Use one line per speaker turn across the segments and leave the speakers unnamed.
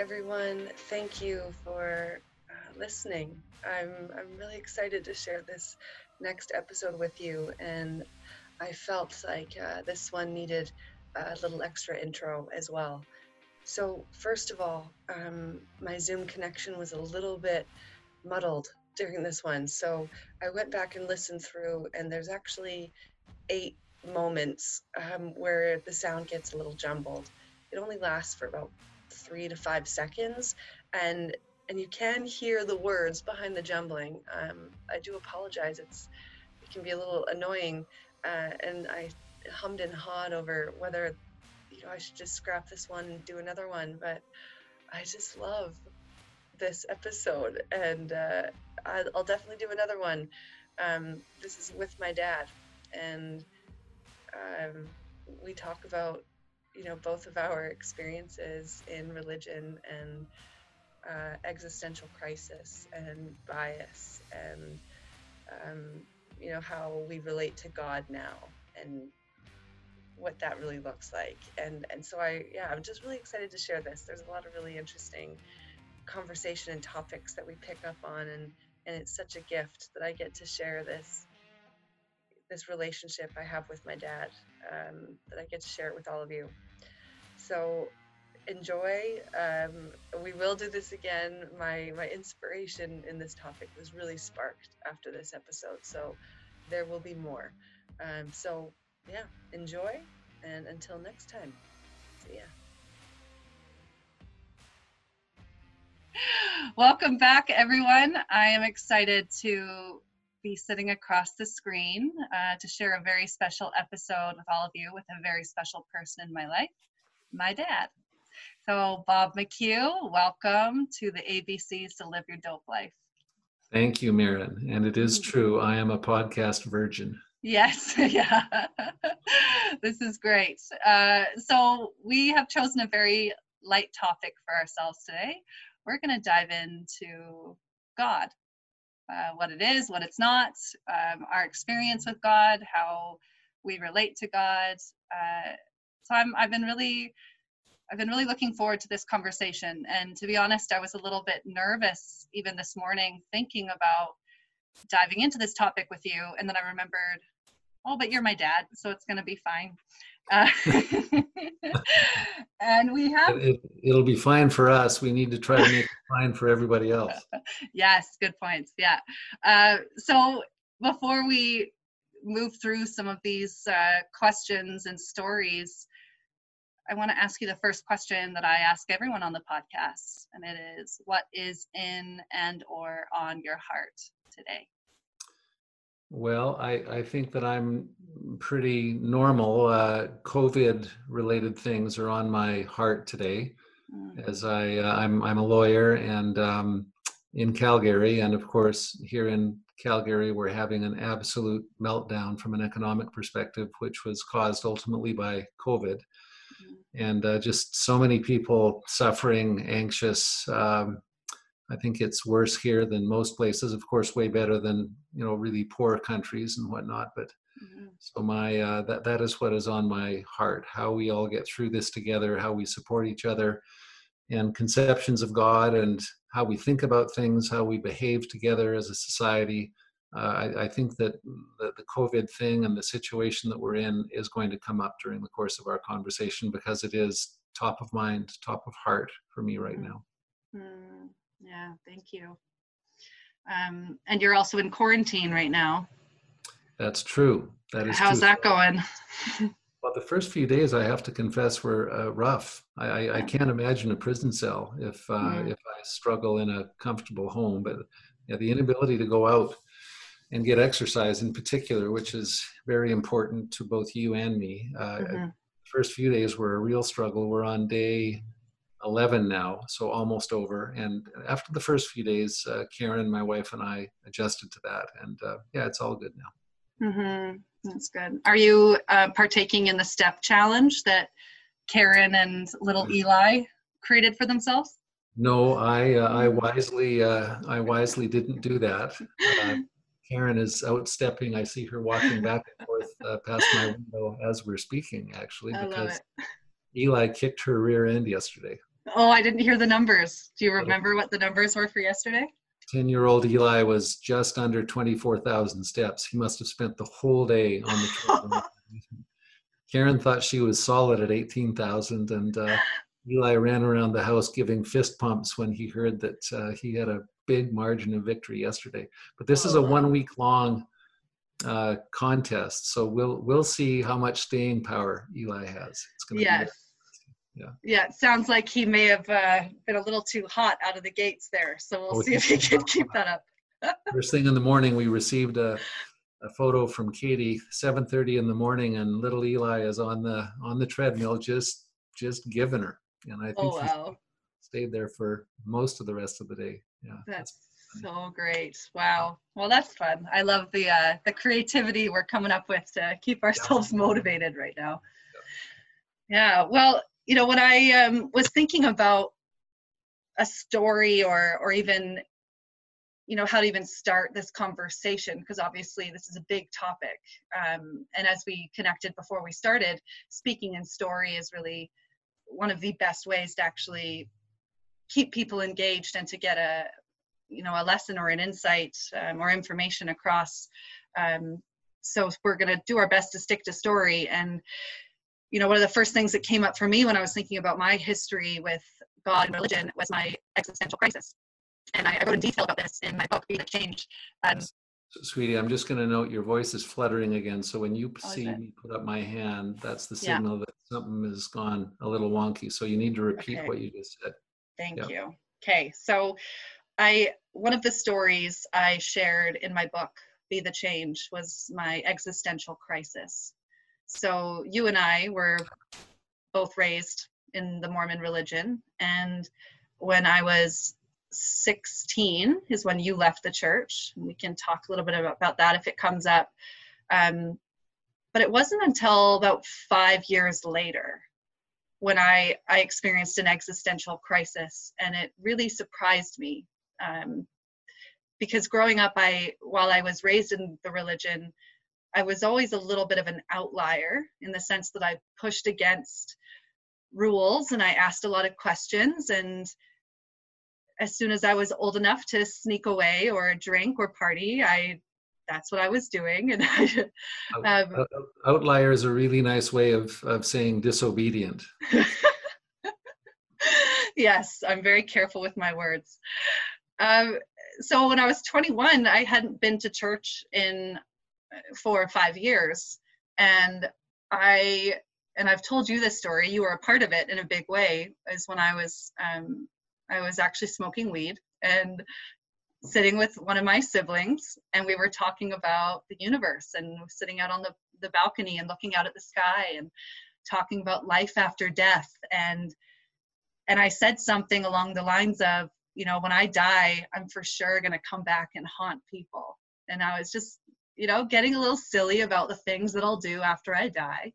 everyone. Thank you for uh, listening. I'm, I'm really excited to share this next episode with you, and I felt like uh, this one needed a little extra intro as well. So, first of all, um, my Zoom connection was a little bit muddled during this one. So, I went back and listened through, and there's actually eight moments um, where the sound gets a little jumbled. It only lasts for about three to five seconds, and and you can hear the words behind the jumbling. Um, I do apologize. It's it can be a little annoying, uh, and I hummed and hawed over whether you know I should just scrap this one and do another one. But I just love this episode, and uh, I'll definitely do another one. Um, this is with my dad, and um, we talk about you know both of our experiences in religion and uh, existential crisis and bias and um, you know how we relate to God now and what that really looks like. And and so I yeah I'm just really excited to share this. There's a lot of really interesting conversation and topics that we pick up on and and it's such a gift that I get to share this this relationship I have with my dad um, that I get to share it with all of you. So enjoy. Um, we will do this again. My my inspiration in this topic was really sparked after this episode, so there will be more. Um, so yeah, enjoy, and until next time, see ya.
Welcome back, everyone. I am excited to be sitting across the screen uh, to share a very special episode with all of you with a very special person in my life, my dad. So, Bob McCue, welcome to the ABCs to Live Your Dope Life.
Thank you, Marin. And it is true, I am a podcast virgin.
Yes, yeah. this is great. Uh, so, we have chosen a very light topic for ourselves today. We're going to dive into God uh, what it is, what it's not, um, our experience with God, how we relate to God. Uh, so I'm, I've been really, I've been really looking forward to this conversation. And to be honest, I was a little bit nervous even this morning thinking about diving into this topic with you. And then I remembered, oh, but you're my dad, so it's going to be fine. Uh, and we have.
It, will be fine for us. We need to try to make it fine for everybody else.
yes, good points. Yeah. Uh, so before we move through some of these uh, questions and stories, I want to ask you the first question that I ask everyone on the podcast, and it is, "What is in and or on your heart today?"
Well, I, I think that I'm pretty normal. Uh, COVID related things are on my heart today mm. as I, uh, I'm, I'm a lawyer and um, in Calgary. And of course, here in Calgary, we're having an absolute meltdown from an economic perspective, which was caused ultimately by COVID. Mm. And uh, just so many people suffering, anxious, um, I think it's worse here than most places. Of course, way better than you know really poor countries and whatnot. But mm-hmm. so my uh, that that is what is on my heart: how we all get through this together, how we support each other, and conceptions of God, and how we think about things, how we behave together as a society. Uh, I, I, think that the, the, COVID thing and the situation that we're in is going to come up during the course of our conversation because it is top of mind, top of heart for me right mm-hmm. now.
Mm. Yeah, thank you. Um, and you're also in quarantine right now.
That's true. That is.
How's
true.
that going?
well, the first few days, I have to confess, were uh, rough. I, I, I, can't imagine a prison cell if uh, mm. if I struggle in a comfortable home. But yeah, the inability to go out and get exercise, in particular, which is very important to both you and me. Uh, mm-hmm. First few days were a real struggle. We're on day 11 now, so almost over. And after the first few days, uh, Karen, my wife, and I adjusted to that. And uh, yeah, it's all good now.
Mm-hmm. That's good. Are you uh, partaking in the step challenge that Karen and little mm. Eli created for themselves?
No, I uh, I wisely uh, I wisely didn't do that. Uh, Karen is outstepping. I see her walking back and forth past my window as we're speaking, actually, because Eli kicked her rear end yesterday.
Oh, I didn't hear the numbers. Do you remember what the numbers were for yesterday?
10 year old Eli was just under 24,000 steps. He must have spent the whole day on the treadmill. Karen thought she was solid at 18,000, and uh, Eli ran around the house giving fist pumps when he heard that uh, he had a big margin of victory yesterday. But this is a
Oh,
one week long uh, contest, so we'll we'll see how much staying power Eli has. It's going to
Yes.
Yeah.
Yeah, it sounds like he may have uh, been a little too hot out of the gates there. So we'll
Oh,
see if he can keep that up.
first thing in the morning. We received a a photo from Katie, 7:30 in the morning, and little Eli is on the on the treadmill, just just giving her, and I think
Oh,
he
wow.
stayed there for most of the rest of the day. Yeah,
That's so great. Wow. Well, that's fun. I love the uh, the creativity we're coming up with to keep ourselves motivated right now. Yeah. Well, you know, when I um, was thinking about a story or or even you know how to even start this conversation because obviously this is a big topic um, and as we connected before we started speaking in story is really one of the best ways to actually keep people engaged and to get a you know a lesson or an insight um, or information across um, so we're going to do our best to stick to story and you know one of the first things that came up for me when i was thinking about my history with god and religion was my existential crisis and i, I wrote in detail about this in my book be the change um,
sweetie, I'm just going to note your voice is fluttering again. So when you
Oh,
see me put up my hand, that's the
Yeah.
signal that something has gone a little wonky. So you need to repeat
Okay.
what you just said.
Thank you. Okay, so I one of the stories I shared in my book, Be the Change, was my existential crisis. So you and I were both raised in the Mormon religion, and when I was 16 is when you left the church. We can talk a little bit about, that if it comes up. Um, but it wasn't until about five years later when I, I experienced an existential crisis and it really surprised me um, because growing up I while I was raised in the religion I was always a little bit of an outlier in the sense that I pushed against rules and I asked a lot of questions and as soon as I was old enough to sneak away or drink or party I that's what I was doing and I, um,
Outlier is a really nice way of, of saying disobedient.
yes, I'm very careful with my words. Um, so when I was 21, I hadn't been to church in four or five years, and I and I've told you this story. You were a part of it in a big way. Is when I was um, I was actually smoking weed and sitting with one of my siblings, and we were talking about the universe, and sitting out on the the balcony and looking out at the sky and talking about life after death and and I said something along the lines of, you know, when I die, I'm for sure going to come back and haunt people. And I was just, you know, getting a little silly about the things that I'll do after I die.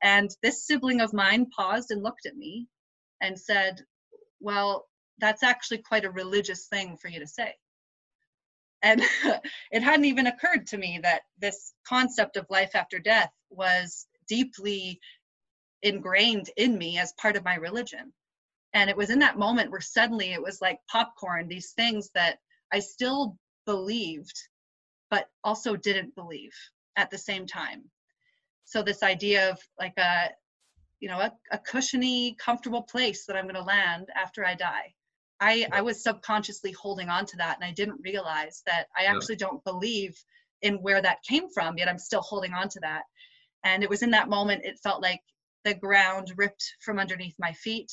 And this sibling of mine paused and looked at me and said, Well, that's actually quite a religious thing for you to say. And it hadn't even occurred to me that this concept of life after death was deeply ingrained in me as part of my religion and it was in that moment where suddenly it was like popcorn these things that i still believed but also didn't believe at the same time so this idea of like a you know a, a cushiony comfortable place that i'm going to land after i die i i was subconsciously holding on to that and i didn't realize that i
Yeah.
actually don't believe in where that came from yet i'm still holding on to that and it was in that moment it felt like the ground ripped from underneath my feet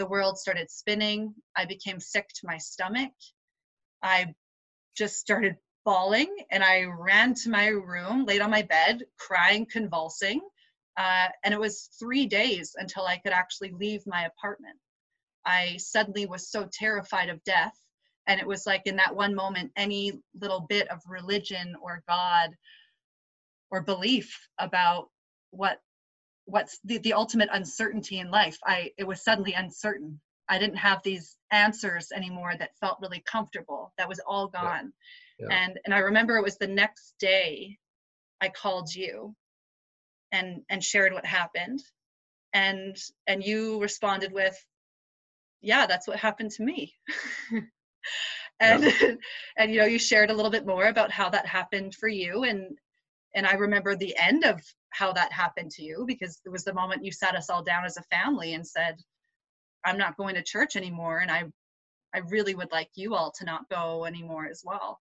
the world started spinning. I became sick to my stomach. I just started bawling and I ran to my room, laid on my bed, crying, convulsing. Uh, and it was three days until I could actually leave my apartment. I suddenly was so terrified of death. And it was like in that one moment, any little bit of religion or God or belief about what what's the, the ultimate uncertainty in life i it was suddenly uncertain i didn't have these answers anymore that felt really comfortable that was all gone
Yeah.
And and i remember it was the next day i called you and and shared what happened and and you responded with yeah, that's what happened to me. and yeah. and you know, you shared a little bit more about how that happened for you and and I remember the end of how that happened to you because it was the moment you sat us all down as a family and said, I'm not going to church anymore and I I really would like you all to not go anymore as well.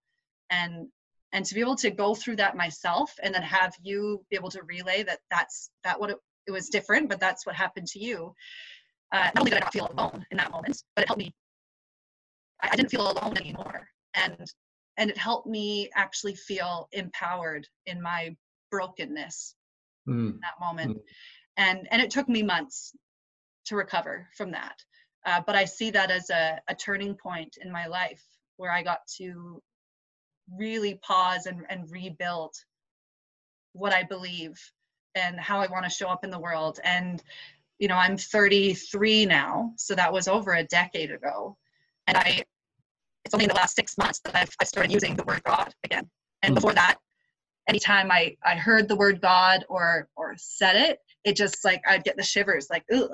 And and to be able to go through that myself and then have you be able to relay that that's that what it, it was different, but that's what happened to you. Uh, not only did I not feel alone in that moment, but it helped me. I, I didn't feel alone anymore, and and it helped me actually feel empowered in my brokenness mm. in that moment. Mm. And and it took me months to recover from that. Uh, but I see that as a, a turning point in my life where I got to really pause and, and rebuild what I believe and how I want to show up in the world. And, you know, I'm 33 now, so that was over a decade ago. And I, it's only in the last six months that I've I started using the word God again. And hmm. before that, anytime I, I heard the word God or or said it, it just like I'd get the shivers, like, ugh.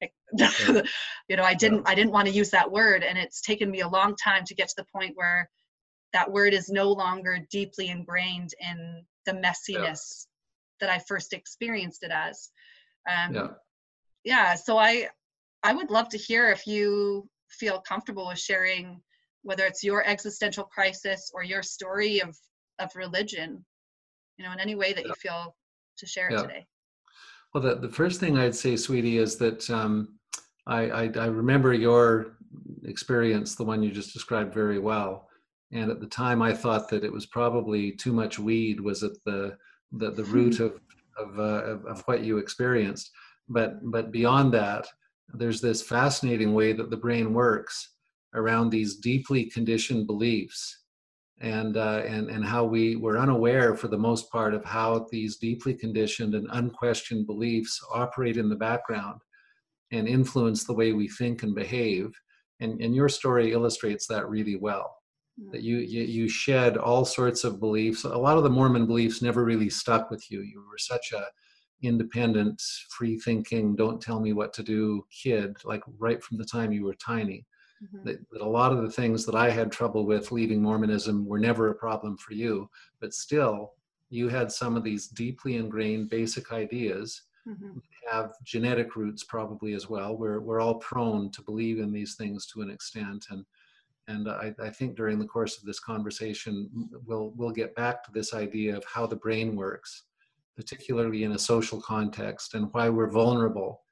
Like, you know, I didn't I didn't want to use that word. And it's taken me a long time to get to the point where that word is no longer deeply ingrained in the messiness yeah. that I first experienced it as. Um, yeah. Yeah. So I, I would love to hear if you feel comfortable with sharing, whether it's your existential crisis or your story of of religion, you know, in any way that yeah. you feel to share it today.
Well, the, the first thing I'd say, sweetie, is that um, I, I, I remember your experience, the one you just described very well and at the time i thought that it was probably too much weed was at the the, the root of of, uh, of, of what you experienced. But but beyond that there's this fascinating way that the brain works around these deeply conditioned beliefs and uh, and and how we were unaware for the most part of how these deeply conditioned and unquestioned beliefs operate in the background and influence the way we think and behave. And and your story illustrates that really well that you, you you shed all sorts of beliefs. A lot of the mormon beliefs never really stuck with you. You were such a independent free thinking don't tell me what to do kid like right from the time you were tiny mm-hmm. that, that, a lot of the things that i had trouble with leaving mormonism were never a problem for you. But still you had some of these deeply ingrained basic ideas mm-hmm. have genetic roots probably as well. We're, we're all prone to believe in these things to an extent and and I, I, think during the course of this conversation, we'll, we'll get back to this idea of how the brain works, particularly in a social context, and why we're vulnerable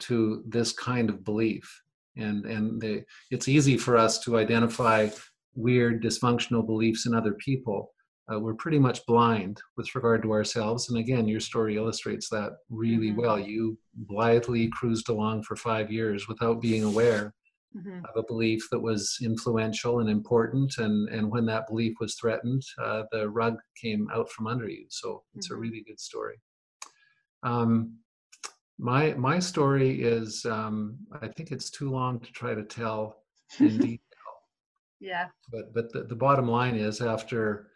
to this kind of belief. And, and the, it's easy for us to identify weird, dysfunctional beliefs in other people. Uh, we're pretty much blind with regard to ourselves. And again, your story illustrates that really mm-hmm. well. You blithely cruised along for five years without being aware mm-hmm. of a belief that was influential and important. And, and when that belief was threatened, uh, the rug came out from under you. So it's mm-hmm. a really good story. Um, my my story is um, I think it's too long to try to tell in detail.
Yeah.
But but the, the bottom line is after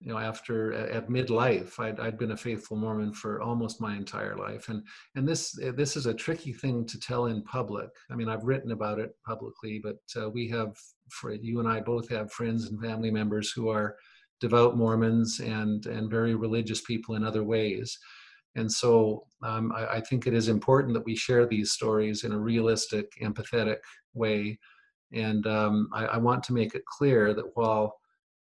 you know after at midlife I'd, I'd been a faithful mormon for almost my entire life. And and this this is a tricky thing to tell in public. I mean i've written about it publicly but uh, we have for you and i both have friends and family members who are devout mormons and and very religious people in other ways. And so um, I, I think it is important that we share these stories in a realistic empathetic way. And um, I, I want to make it clear that while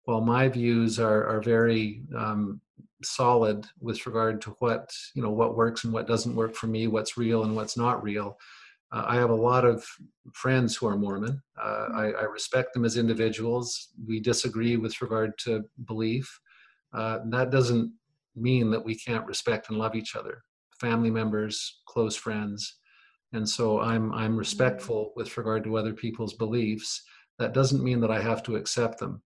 while my views are, are very um, solid with regard to what you know what works and what doesn't work for me what's real and what's not real uh, i have a lot of friends who are mormon. Uh, I, I, respect them as individuals. We disagree with regard to belief. Uh, that doesn't mean that we can't respect and love each other family members close friends. And so i'm i'm respectful with regard to other people's beliefs. That doesn't mean that i have to accept them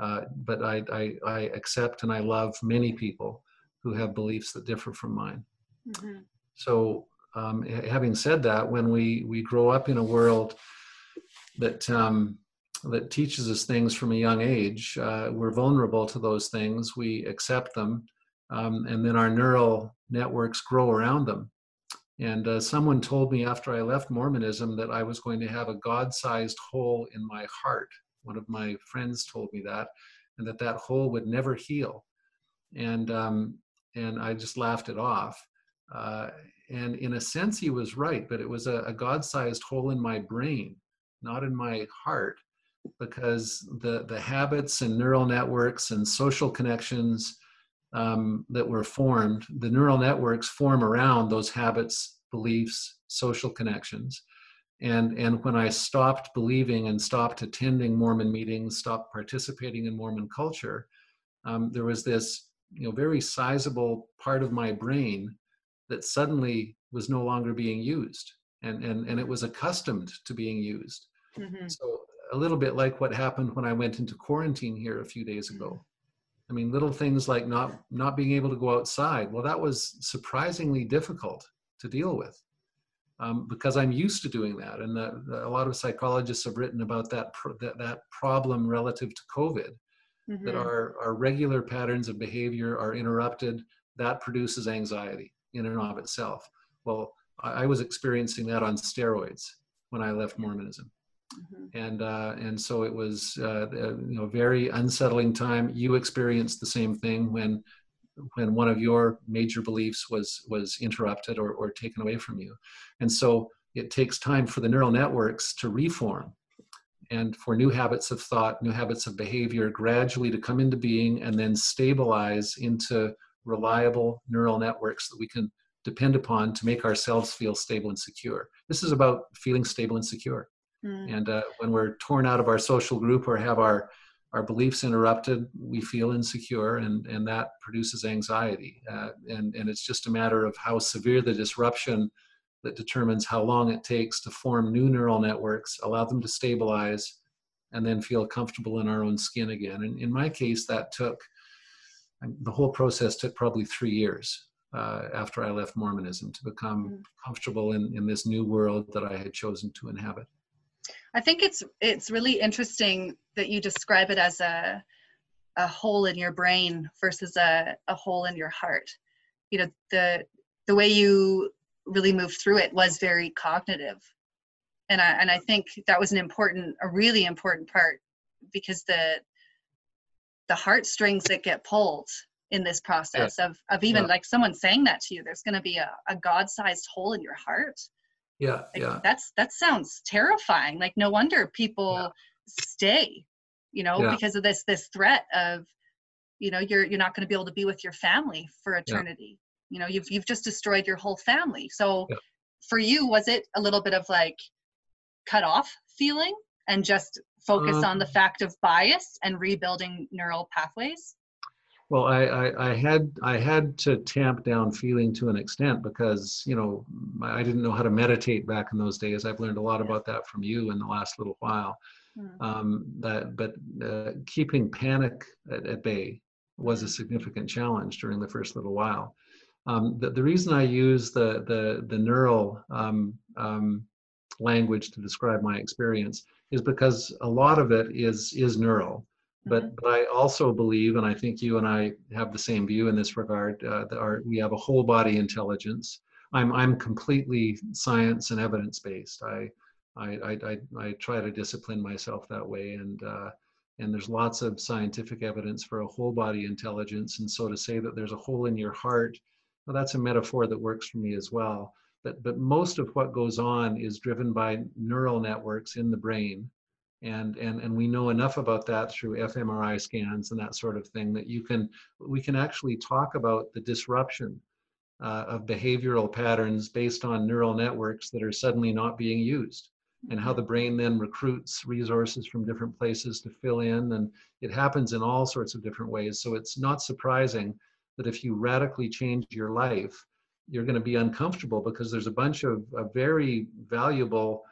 uh, but I, I, I, accept and I love many people who have beliefs that differ from mine. Mm-hmm. So, um, having said that, when we, we grow up in a world that um, that teaches us things from a young age, uh, we're vulnerable to those things. We accept them, um, and then our neural networks grow around them. And uh, someone told me after I left Mormonism that I was going to have a God sized hole in my heart. One of my friends told me that, and that that hole would never heal. And, um, and I just laughed it off. Uh, and in a sense, he was right, but it was a, a God sized hole in my brain, not in my heart, because the, the habits and neural networks and social connections um, that were formed, the neural networks form around those habits, beliefs, social connections. And, and when I stopped believing and stopped attending Mormon meetings, stopped participating in Mormon culture, um, there was this you know, very sizable part of my brain that suddenly was no longer being used. And, and, and it was accustomed to being used. Mm-hmm. So a little bit like what happened when I went into quarantine here a few days ago. I mean, little things like not not being able to go outside. Well, that was surprisingly difficult to deal with um, because I'm used to doing that, and the, the, a lot of psychologists have written about that pr- that, that problem relative to COVID. Mm-hmm. That our our regular patterns of behavior are interrupted. That produces anxiety in and of itself. Well, I, I was experiencing that on steroids when I left Mormonism. Mm-hmm. And uh, and so it was uh, you know very unsettling time. You experienced the same thing when when one of your major beliefs was was interrupted or, or taken away from you. And so it takes time for the neural networks to reform and for new habits of thought, new habits of behavior gradually to come into being and then stabilize into reliable neural networks that we can depend upon to make ourselves feel stable and secure. This is about feeling stable and secure. Mm. And uh, when we're torn out of our social group or have our our beliefs interrupted, we feel insecure, and and that produces anxiety. Uh, and and it's just a matter of how severe the disruption that determines how long it takes to form new neural networks, allow them to stabilize, and then feel comfortable in our own skin again. And in my case, that took the whole process took probably three years uh, after I left Mormonism to become mm. comfortable in, in this new world that I had chosen to inhabit.
I think it's it's really interesting that you describe it as a a hole in your brain versus a, a hole in your heart. You know, the the way you really moved through it was very cognitive. And I and I think that was an important, a really important part because the the heartstrings that get pulled in this process yeah. of of even yeah. like someone saying that to you, there's gonna be a, a God-sized hole in your heart
yeah
like,
yeah
that's that sounds terrifying like no wonder people yeah. stay you know yeah. because of this this threat of you know you're you're not going to be able to be with your family for eternity yeah. you know you've you've just destroyed your whole family so for you was it a little bit of like cut off feeling and just focus um, on the fact of bias and rebuilding neural pathways
well, I, I, I, had I had to tamp down feeling to an extent because you know I didn't know how to meditate back in those days. I've learned a lot about that from you in the last little while. Mm. Um, that but uh, keeping panic at, at, bay was a hmm. significant challenge during the first little while. Um, the, the reason I use the the the neural um, um, language to describe my experience is because a lot of it is is neural but mm-hmm. but I also believe, and I think you and I have the same view in this regard, uh, that our, we have a whole body intelligence. I'm I'm completely science and evidence based. I I, I, I, I try to discipline myself that way, and uh, and there's lots of scientific evidence for a whole body intelligence. And so to say that there's a hole in your heart, well, that's a metaphor that works for me as well. But but most of what goes on is driven by neural networks in the brain and and and we know enough about that through fMRI scans and that sort of thing that you can we can actually talk about the disruption uh, of behavioral patterns based on neural networks that are suddenly not being used and how the brain then recruits resources from different places to fill in. And it happens in all sorts of different ways. So it's not surprising that if you radically change your life you're going to be uncomfortable because there's a bunch of, of very valuable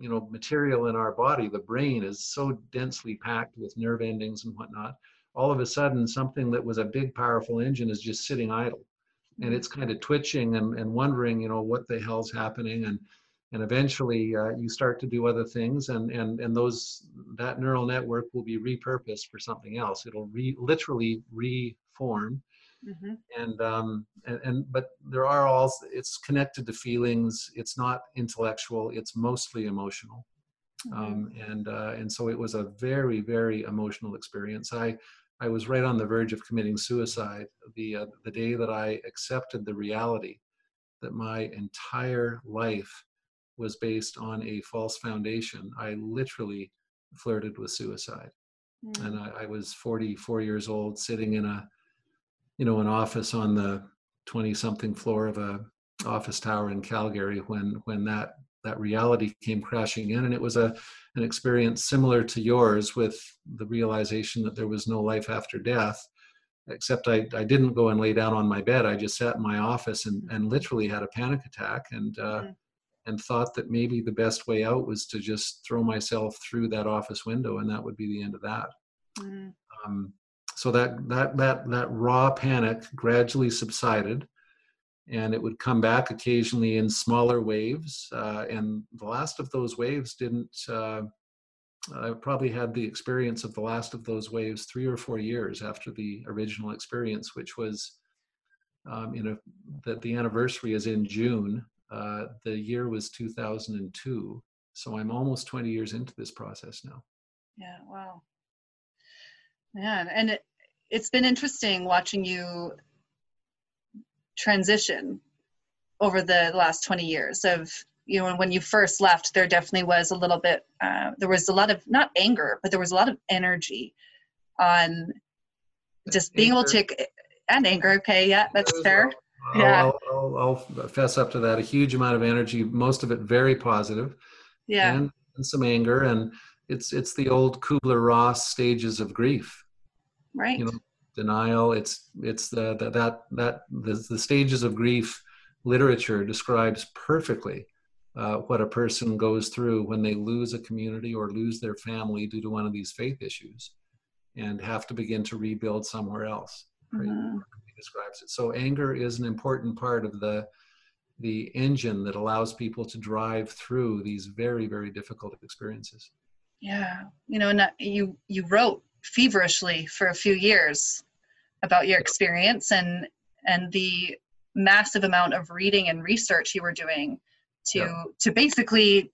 you know material in our body the brain is so densely packed with nerve endings and whatnot all of a sudden something that was a big powerful engine is just sitting idle. And it's kind of twitching and, and wondering you know what the hell's happening. And and eventually uh, you start to do other things and and and those that neural network will be repurposed for something else. It'll re, literally reform mm-hmm. and um and, and but there are all it's connected to feelings it's not intellectual it's mostly emotional mm-hmm. um and uh and so it was a very very emotional experience i i was right on the verge of committing suicide the uh, the day that i accepted the reality that my entire life was based on a false foundation i literally flirted with suicide mm. and I, I, was 44 years old sitting in a you know an office on the 20 something floor of a office tower in calgary when when that that reality came crashing in and it was a an experience similar to yours with the realization that there was no life after death except I, I didn't go and lay down on my bed. I just sat in my office and, and literally had a panic attack and uh, mm and thought that maybe the best way out was to just throw myself through that office window and that would be the end of that. Mm. um, so that that that that raw panic gradually subsided and it would come back occasionally in smaller waves uh, and the last of those waves didn't uh, i probably had the experience of the last of those waves three or four years after the original experience which was um, you know that the anniversary is in june uh, the year was 2002. So I'm almost 20 years into this process now.
Yeah, wow. Yeah, and it, it's been interesting watching you transition over the last 20 years of you know when you first left there definitely was a little bit uh, there was a lot of not anger but there was a lot of energy on just being anger. able to and anger okay yeah that's fair
yeah. I'll, I'll, I'll, fess up to that. A huge amount of energy, most of it very positive,
yeah,
and, and some anger, and it's it's the old Kubler Ross stages of grief,
right?
You know, denial. It's it's the, the that that the, the stages of grief. Literature describes perfectly uh, what a person goes through when they lose a community or lose their family due to one of these faith issues, and have to begin to rebuild somewhere else. Right? Mm-hmm describes it. So anger is an important part of the the engine that allows people to drive through these very very difficult experiences.
Yeah, you know, and you you wrote feverishly for a few years about your experience and and the massive amount of reading and research you were doing to yeah. to basically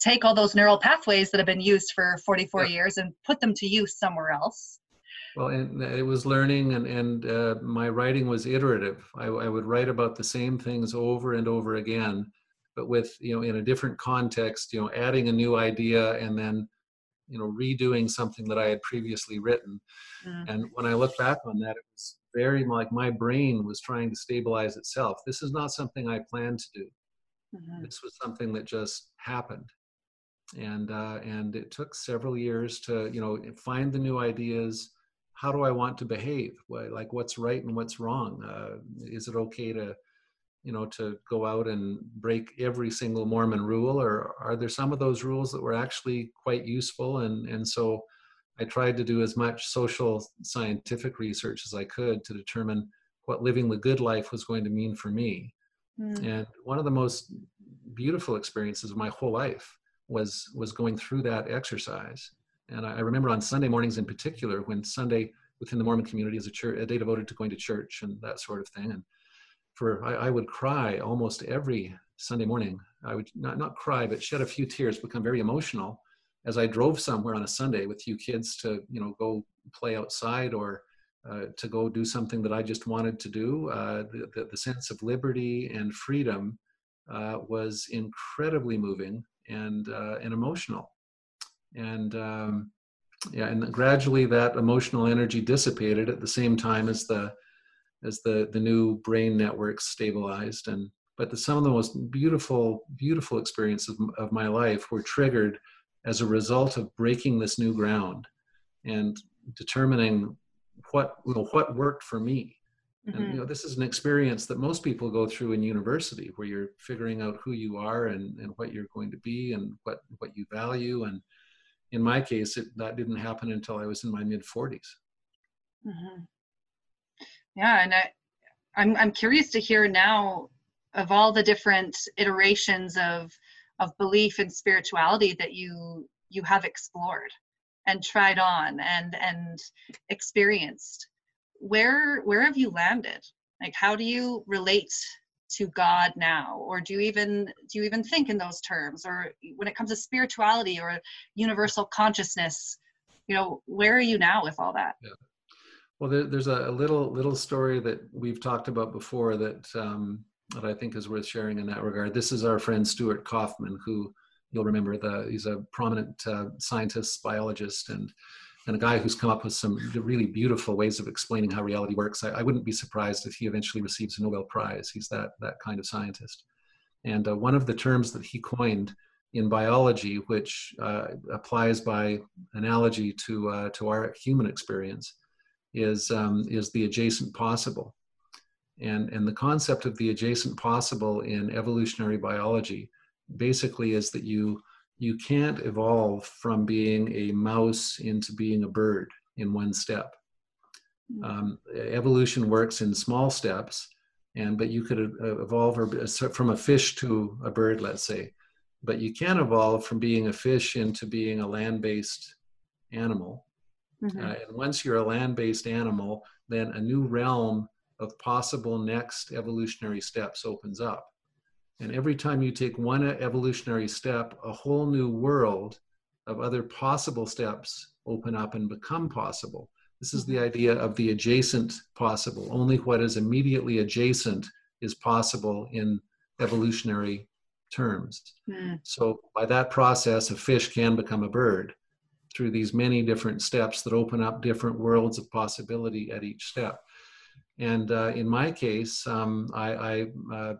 take all those neural pathways that have been used for 44 yeah. years and put them to use somewhere else
well, and it was learning, and and uh, my writing was iterative. I, I, would write about the same things over and over again, but with you know in a different context. You know, adding a new idea and then you know redoing something that I had previously written. Mm. And when I look back on that, it was very like my brain was trying to stabilize itself. This is not something I planned to do. Mm-hmm. This was something that just happened and uh, and it took several years to you know find the new ideas how do I want to behave? Like what's right and what's wrong? Uh, is it okay to, you know, to go out and break every single Mormon rule, or are there some of those rules that were actually quite useful? And and so, I tried to do as much social scientific research as I could to determine what living the good life was going to mean for me. Mm. And one of the most beautiful experiences of my whole life was was going through that exercise and I, remember on Sunday mornings in particular, when Sunday within the Mormon community is a, church, a day devoted to going to church and that sort of thing. And for I, I, would cry almost every Sunday morning. I would not not cry, but shed a few tears, become very emotional as I drove somewhere on a Sunday with you kids to you know go play outside or uh, to go do something that I just wanted to do. Uh, the, the, the, sense of liberty and freedom uh, was incredibly moving and uh, and emotional and um, yeah, and gradually that emotional energy dissipated at the same time as the as the the new brain networks stabilized and but the, some of the most beautiful beautiful experiences of, of my life were triggered as a result of breaking this new ground and determining what you know, what worked for me mm-hmm. and you know this is an experience that most people go through in university where you're figuring out who you are and, and what you're going to be and what what you value and in my case, it, that didn't happen until I was in my mid 40s.
Mm-hmm. Yeah, and I, I'm I'm curious to hear now of all the different iterations of of belief and spirituality that you you have explored and tried on and and experienced where where have you landed? Like, how do you relate to God now, or do you even do you even think in those terms? Or when it comes to spirituality or universal consciousness, you know, where are you now with all that?
Yeah. Well, there, there's a, little little story that we've talked about before that um, that I think is worth sharing in that regard. This is our friend Stuart Kauffman, who you'll remember the he's a prominent uh, scientist, biologist, and and a guy who's come up with some really beautiful ways of explaining how reality works. I, I wouldn't be surprised if he eventually receives a Nobel Prize. He's that that kind of scientist. And uh, one of the terms that he coined in biology, which uh, applies by analogy to uh, to our human experience, is um, is the adjacent possible. And and the concept of the adjacent possible in evolutionary biology basically is that you you can't evolve from being a mouse into being a bird in one step. Hmm. Um, evolution works in small steps, and but you could uh, evolve from a fish to a bird, let's say, but you can evolve from being a fish into being a land-based animal. Mm-hmm. Uh, and once you're a land-based animal, then a new realm of possible next evolutionary steps opens up. And every time you take one evolutionary step, a whole new world of other possible steps open up and become possible. This is the mm-hmm. idea of the adjacent possible. Only what is immediately adjacent is possible in evolutionary terms. Mm. So, by that process, a fish can become a bird through these many different steps that open up different worlds of possibility at each step. And uh, in my case, um, I, I uh,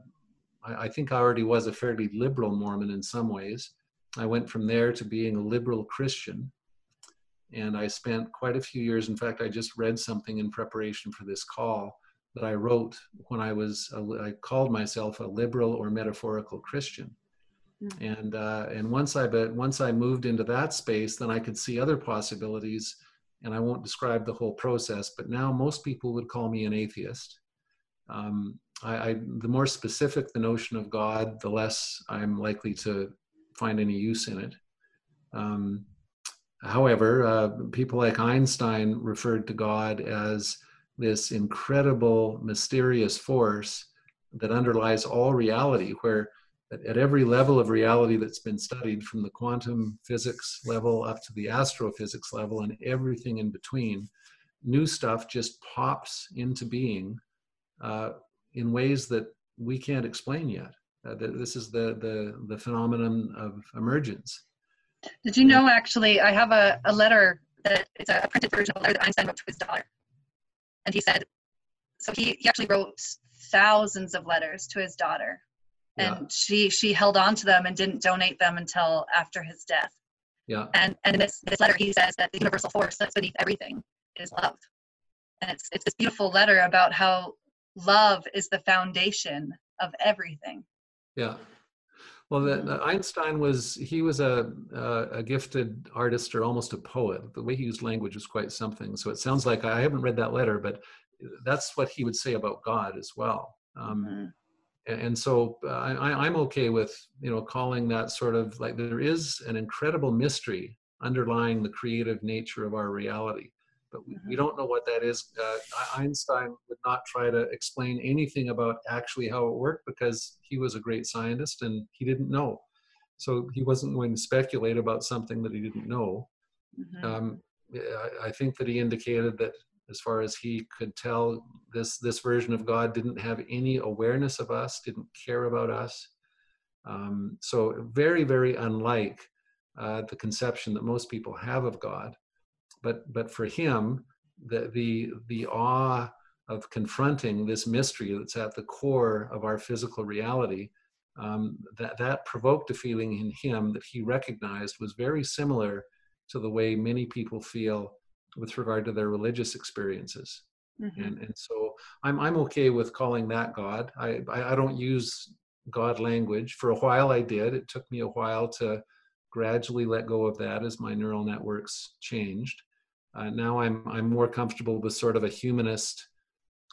I, think I already was a fairly liberal Mormon in some ways. I went from there to being a liberal Christian. And I spent quite a few years. In fact, I just read something in preparation for this call that I wrote when I was, a, I called myself a liberal or metaphorical Christian. Mm-hmm. And uh, and once I but once I moved into that space, then I could see other possibilities. And I won't describe the whole process, but now most people would call me an atheist. Um, I, I, the more specific the notion of God, the less I'm likely to find any use in it. Um, however, uh, people like Einstein referred to God as this incredible, mysterious force that underlies all reality, where at, at every level of reality that's been studied, from the quantum physics level up to the astrophysics level and everything in between, new stuff just pops into being uh, in ways that we can't explain yet. Uh, this is the, the, the phenomenon of emergence.
Did you know actually, I have a, a letter that it's a printed version of a letter that Einstein wrote to his daughter. And he said, so he, he actually wrote thousands of letters to his daughter. And yeah. she she held on to them and didn't donate them until after his death.
Yeah.
And and in this, this letter he says that the universal force that's beneath everything is love. And it's it's this beautiful letter about how love is the foundation of everything.
Yeah. Well, the, the Einstein was he was a, a, a gifted artist or almost a poet. The way he used language was quite something. So it sounds like I haven't read that letter, but that's what he would say about God as well. Um, mm-hmm. And, so uh, I, I'm okay with you know calling that sort of like there is an incredible mystery underlying the creative nature of our reality but we, we mm-hmm. don't know what that is. Uh, Einstein would not try to explain anything about actually how it worked because he was a great scientist and he didn't know. So he wasn't going to speculate about something that he didn't know. Mm-hmm. Um, I, I think that he indicated that as far as he could tell, this this version of God didn't have any awareness of us, didn't care about us. Um, so very, very unlike uh, the conception that most people have of God but but for him the the the awe of confronting this mystery that's at the core of our physical reality um, that that provoked a feeling in him that he recognized was very similar to the way many people feel with regard to their religious experiences. Mm-hmm. and and so i'm i'm okay with calling that god. I, I i don't use god language. For a while i did. It took me a while to gradually let go of that as my neural networks changed. Uh, now I'm I'm more comfortable with sort of a humanist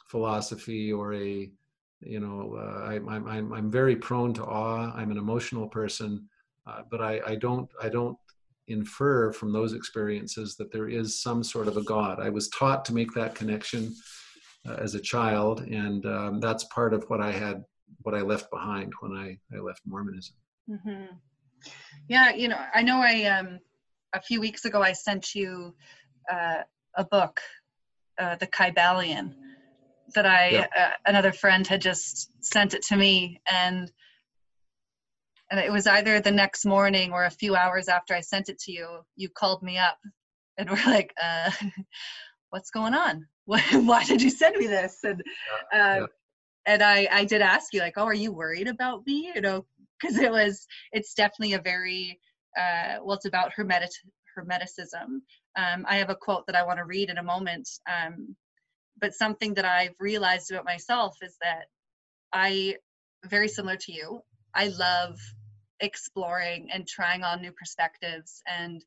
philosophy or a you know uh, I, I'm I'm I'm very prone to awe. I'm an emotional person, uh, but I I don't I don't infer from those experiences that there is some sort of a God. I was taught to make that connection uh, as a child, and um, that's part of what I had, what I left behind when I, I left Mormonism.
Mm-hmm. Yeah, you know, I know I um a few weeks ago I sent you uh, a book, uh, the Kybalion, that I yeah. uh, another friend had just sent it to me, and and it was either the next morning or a few hours after I sent it to you, you called me up and we're like, uh, what's going on? Why did you send me this? And uh, yeah. and I I did ask you like, oh, are you worried about me? You know, because it was it's definitely a very uh, well, it's about hermetic hermeticism. Um, I have a quote that I want to read in a moment. Um, but something that I've realized about myself is that I, very similar to you, I love exploring and trying on new perspectives and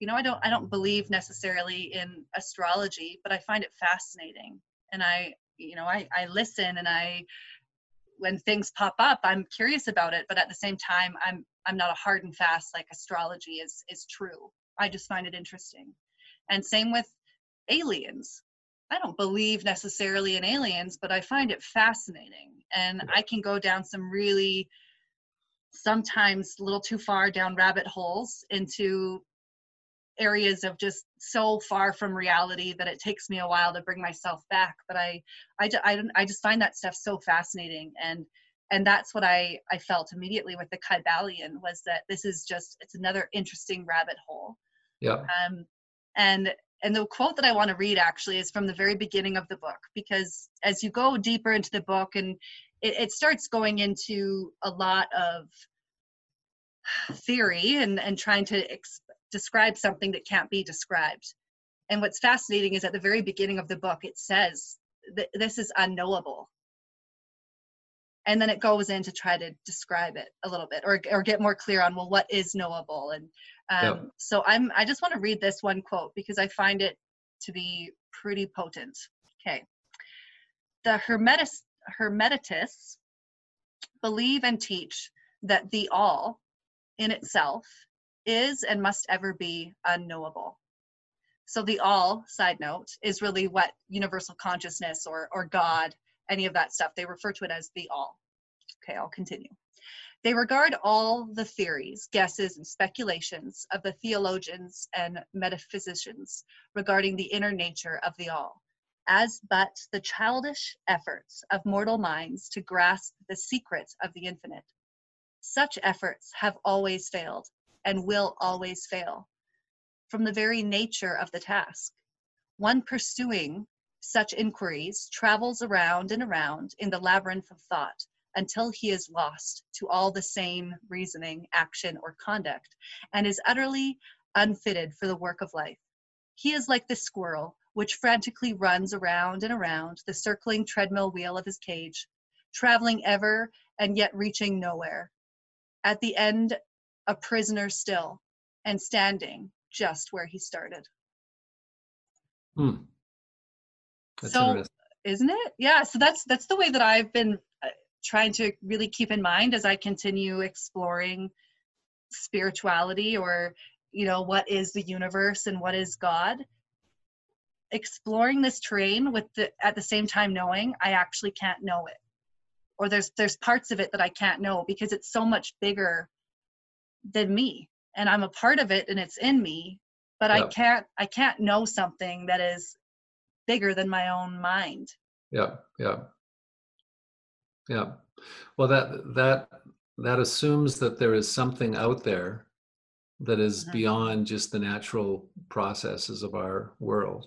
you know i don't i don't believe necessarily in astrology but i find it fascinating. And i you know i i listen and i when things pop up i'm curious about it but at the same time i'm i'm not a hard and fast like astrology is is true. I just find it interesting. And same with aliens. I don't believe necessarily in aliens but i find it fascinating. And i can go down some really sometimes a little too far down rabbit holes into areas of just so far from reality that it takes me a while to bring myself back. But i i, I, I just find that stuff so fascinating. And and that's what i i felt immediately with the kybalion was that this is just it's another interesting rabbit hole.
Yeah.
Um and and the quote that i want to read actually is from the very beginning of the book because as you go deeper into the book and it, it starts going into a lot of theory and, and trying to ex- describe something that can't be described. And what's fascinating is at the very beginning of the book, it says that this is unknowable. And then it goes in to try to describe it a little bit or, or get more clear on, well, what is knowable? And um, yep. so I'm, I just want to read this one quote because I find it to be pretty potent. Okay. The Hermetis, Hermetists believe and teach that the all in itself is and must ever be unknowable. So the all, side note, is really what universal consciousness or, or God, any of that stuff, they refer to it as the all. Okay, I'll continue. They regard all the theories, guesses, and speculations of the theologians and metaphysicians regarding the inner nature of the all as but the childish efforts of mortal minds to grasp the secret of the infinite. Such efforts have always failed and will always fail from the very nature of the task. One pursuing such inquiries travels around and around in the labyrinth of thought until he is lost to all the same reasoning, action, or conduct, and is utterly unfitted for the work of life. He is like the squirrel which frantically runs around and around the circling treadmill wheel of his cage, traveling ever and yet reaching nowhere. At the end, a prisoner still and standing just where he started.
Hmm.
so, isn't it? Yeah. So that's that's the way that I've been uh, trying to really keep in mind as I continue exploring spirituality or you know what is the universe and what is God exploring this terrain with the at the same time knowing I actually can't know it. Or there's there's parts of it that I can't know because it's so much bigger than me. And I'm a part of it and it's in me, but I can't I can't know something that is bigger than my own mind.
Yeah, yeah. Yeah. Well that that that assumes that there is something out there that is mm-hmm. beyond just the natural processes of our world.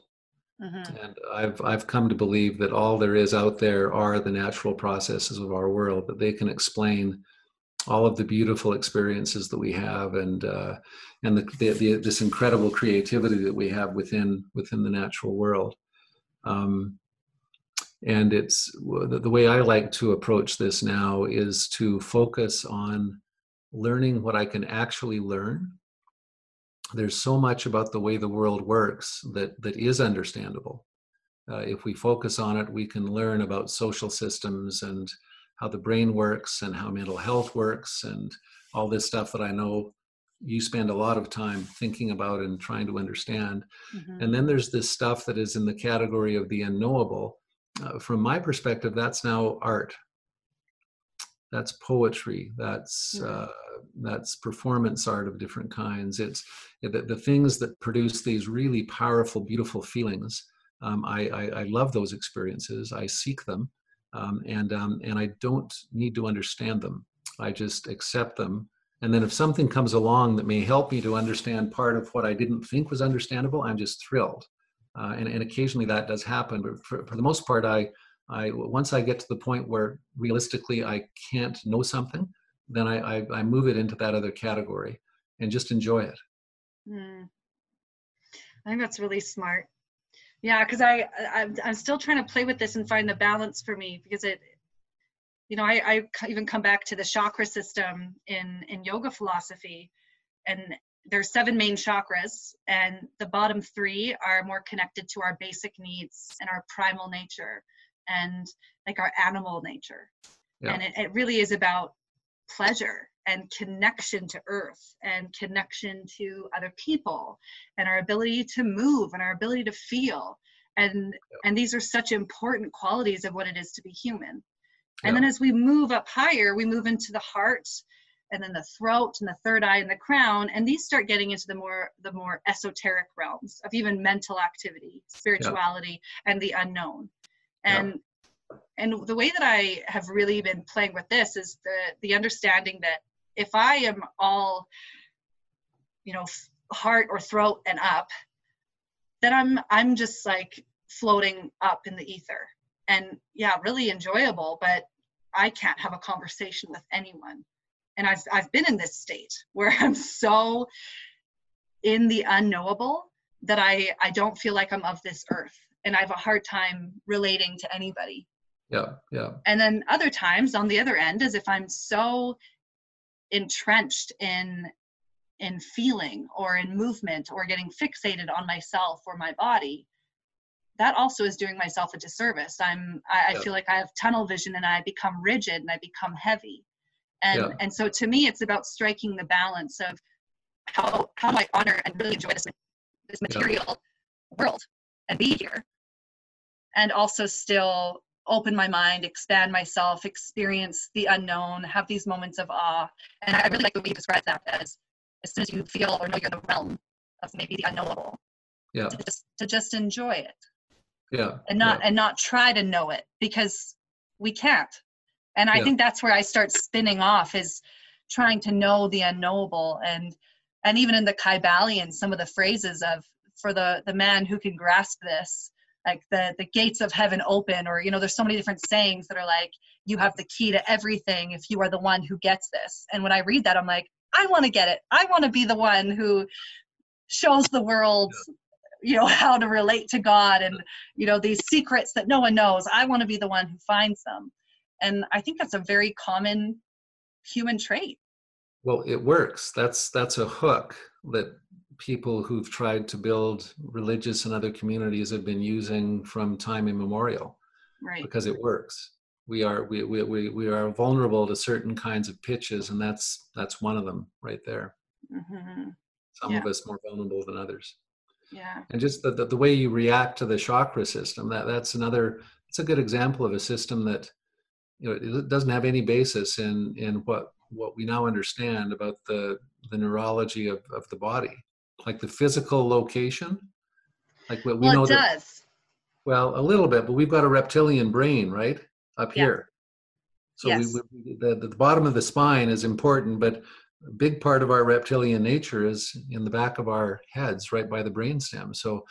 Mm-hmm. And I've I've come to believe that all there is out there are the natural processes of our world that they can explain all of the beautiful experiences that we have and uh, and the, the, the, this incredible creativity that we have within within the natural world. Um, and it's the, the way I like to approach this now is to focus on learning what I can actually learn there's so much about the way the world works that that is understandable. Uh, if we focus on it, we can learn about social systems and how the brain works and how mental health works and all this stuff that I know you spend a lot of time thinking about and trying to understand. Mm-hmm. And then there's this stuff that is in the category of the unknowable. uh, from my perspective, that's now art. That's poetry. That's
Mm.
uh, that's performance art of different kinds. It's the, the things that produce these really powerful, beautiful feelings. Um, I, I, I love those experiences. I seek them, um, and um, and I don't need to understand them. I just accept them. And then if something comes along that may help me to understand part of what I didn't think was understandable, I'm just thrilled. Uh, and, and occasionally that does happen, but for, for the most part, I, I once I get to the point where realistically I can't know something, then I, I, I move it into that other category and just enjoy it.
Mm. I think that's really smart. Yeah, because I, I I'm, still trying to play with this and find the balance for me because it, you know, I, I even come back to the chakra system in in yoga philosophy, and there's seven main chakras, and the bottom three are more connected to our basic needs and our primal nature, and like our animal nature,
Yeah.
and it, it really is about pleasure and connection to earth and connection to other people and our ability to move and our ability to feel. And and these are such important qualities of what it is to be human. And then as we move up higher we move into the heart and then the throat and the third eye and the crown and these start getting into the more the more esoteric realms of even mental activity spirituality and the unknown
Yeah.
and and the way that i have really been playing with this is the the understanding that if i am all you know heart or throat and up then i'm i'm just like floating up in the ether. And yeah really enjoyable but i can't have a conversation with anyone. And i've i've been in this state where i'm so in the unknowable that i i don't feel like i'm of this earth and i have a hard time relating to anybody
Yeah, yeah,
and then other times on the other end is if i'm so entrenched in in feeling or in movement or getting fixated on myself or my body that also is doing myself a disservice i'm i,
Yeah.
I feel like i have tunnel vision and i become rigid and i become heavy and
Yeah.
and so to me it's about striking the balance of how how do i honor and really enjoy this this
Yeah.
material world and be here and also still open my mind expand myself experience the unknown have these moments of awe and i really like the way you describe that as as soon as you feel or know you're in the realm of maybe the unknowable
yeah,
to just to just enjoy it
yeah.
and not
yeah.
and not try to know it because we can't and i
Yeah.
think that's where i start spinning off is trying to know the unknowable and and even in the kybalion some of the phrases of for the the man who can grasp this like the the gates of heaven open or you know there's so many different sayings that are like you have the key to everything if you are the one who gets this. And when i read that i'm like i want to get it. I want to be the one who shows the world you know how to relate to god and you know these secrets that no one knows. I want to be the one who finds them. And i think that's a very common human trait.
Well, it works. That's that's a hook that people who've tried to build religious and other communities have been using from time immemorial
right
because it works. We are we, we, we, we are vulnerable to certain kinds of pitches, and that's that's one of them right there.
hmm
Some of us more vulnerable than others.
yeah
and just the, the, the way you react to the chakra system that that's another it's a good example of a system that you know it doesn't have any basis in in what what we now understand about the the neurology of, of the body like the physical location like what we
well
know
it
that,
does
well a little bit but we've got a reptilian brain right up
Yeah.
here so
Yes.
we, we the, the bottom of the spine is important but a big part of our reptilian nature is in the back of our heads right by the brainstem so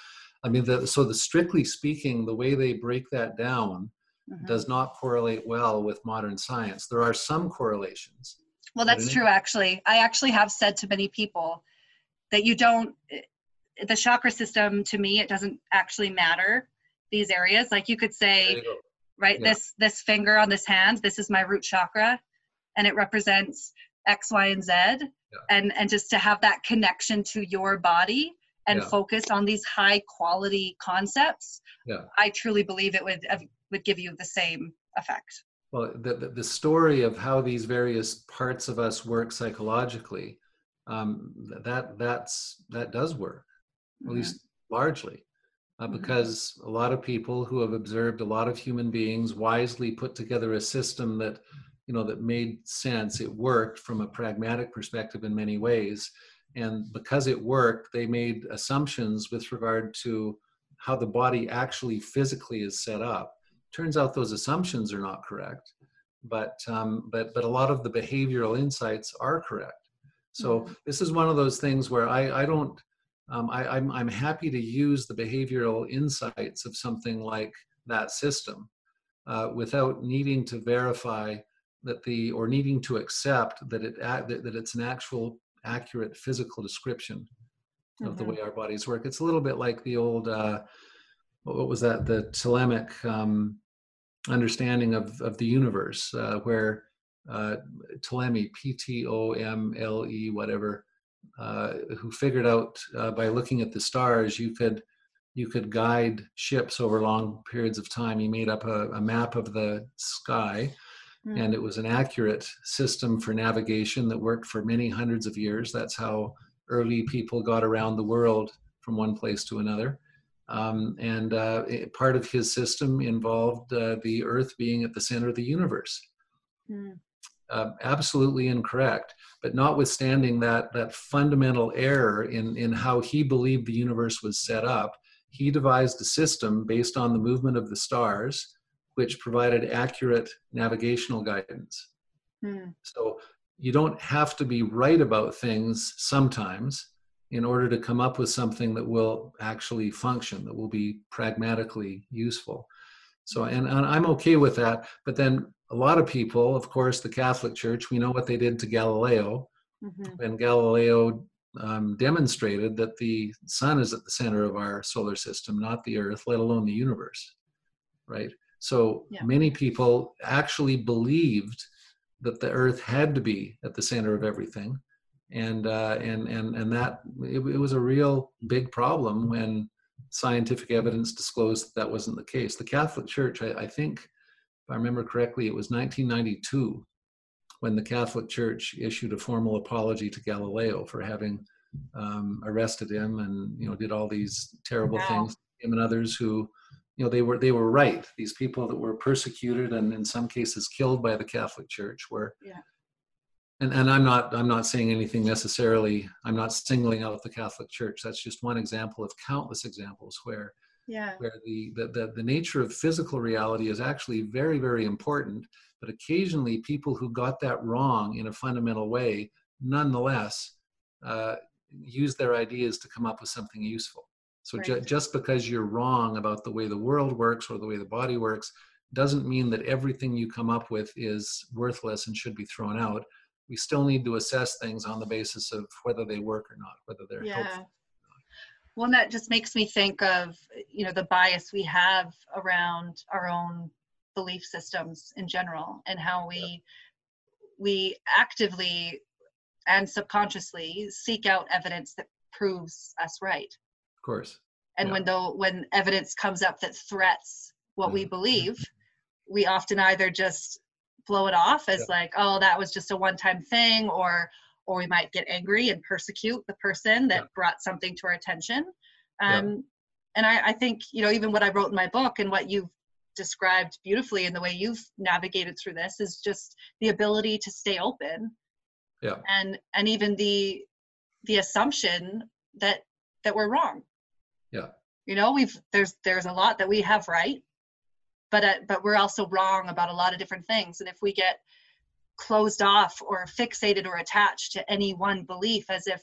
i mean the, so the strictly speaking the way they break that down
Mhm.
does not correlate well with modern science there are some correlations
well that's true actually i actually have said to many people that you don't the chakra system to me it doesn't actually matter these areas like you could say
you
right
Yeah.
this this finger on this hand this is my root chakra and it represents x y and z and and just to have that connection to your body and
Yeah.
focus on these high quality concepts
Yeah.
i truly believe it would would give you the same effect
Well, the, the, the story of how these various parts of us work psychologically, um, that that's that does work, at
Mhm.
least largely. uh,
Mhm.
because a lot of people who have observed a lot of human beings wisely put together a system that you know that made sense it worked from a pragmatic perspective in many ways and because it worked they made assumptions with regard to how the body actually physically is set up turns out those assumptions are not correct but um, but but a lot of the behavioral insights are correct so
Mhm.
this is one of those things where i i don't um, I, I'm, I'm happy to use the behavioral insights of something like that system uh, without needing to verify that the or needing to accept that it that, that it's an actual accurate physical description of the
Mhm.
way our bodies work. It's a little bit like the old uh, what was that the Ptolemaic um, understanding of of the universe, uh, where uh, Ptolemy, P T O M L E, whatever, uh, who figured out uh, by looking at the stars you could you could guide ships over long periods of time. He made up a, a map of the sky,
Mm.
and it was an accurate system for navigation that worked for many hundreds of years. That's how early people got around the world from one place to another. Um, and uh, it- part of his system involved uh, the Earth being at the center of the universe
Mm.
Uh, absolutely incorrect. But notwithstanding that that fundamental error in in how he believed the universe was set up, he devised a system based on the movement of the stars, which provided accurate navigational guidance.
Mm.
So you don't have to be right about things sometimes in order to come up with something that will actually function, that will be pragmatically useful. So, and, and I'm okay with that. But then a lot of people, of course, the Catholic Church, we know what they did to Galileo
Mhm.
when Galileo um, demonstrated that the sun is at the center of our solar system, not the earth, let alone the universe. Right? So
Yeah.
many people actually believed that the earth had to be at the center of everything. And, uh, and, and, and that it, it was a real big problem when scientific evidence disclosed that, that wasn't the case. The Catholic Church, I, I think, if I remember correctly, it was 1992 when the Catholic Church issued a formal apology to Galileo for having um, arrested him and you know did all these terrible
Wow.
things him and others who you know they were they were right these people that were persecuted and in some cases killed by the Catholic Church were
Yeah.
and and I'm not I'm not saying anything necessarily I'm not singling out the Catholic Church that's just one example of countless examples where
Yeah.
where the, the, the, the nature of physical reality is actually very, very important. But occasionally, people who got that wrong in a fundamental way, nonetheless, uh, use their ideas to come up with something useful. So ju- just because you're wrong about the way the world works or the way the body works, doesn't mean that everything you come up with is worthless and should be thrown out. We still need to assess things on the basis of whether they work or not, whether they're
Yeah.
helpful.
Well, and that just makes me think of, you know, the bias we have around our own belief systems in general and how we we actively and subconsciously seek out evidence that proves us right.
Of course.
And
Yeah.
when though when evidence comes up that threats what we
Mhm.
believe, we often either just blow it off as
Yeah.
like, oh, that was just a one-time thing, or or we might get angry and persecute the person that
Yeah.
brought something to our attention.
Yeah.
Um, And I, I think you know even what I wrote in my book and what you've described beautifully in the way you've navigated through this is just the ability to stay open
Yeah.
and and even the the assumption that that we're wrong
Yeah.
you know we've there's there's a lot that we have right but uh, but we're also wrong about a lot of different things and if we get closed off or fixated or attached to any one belief as if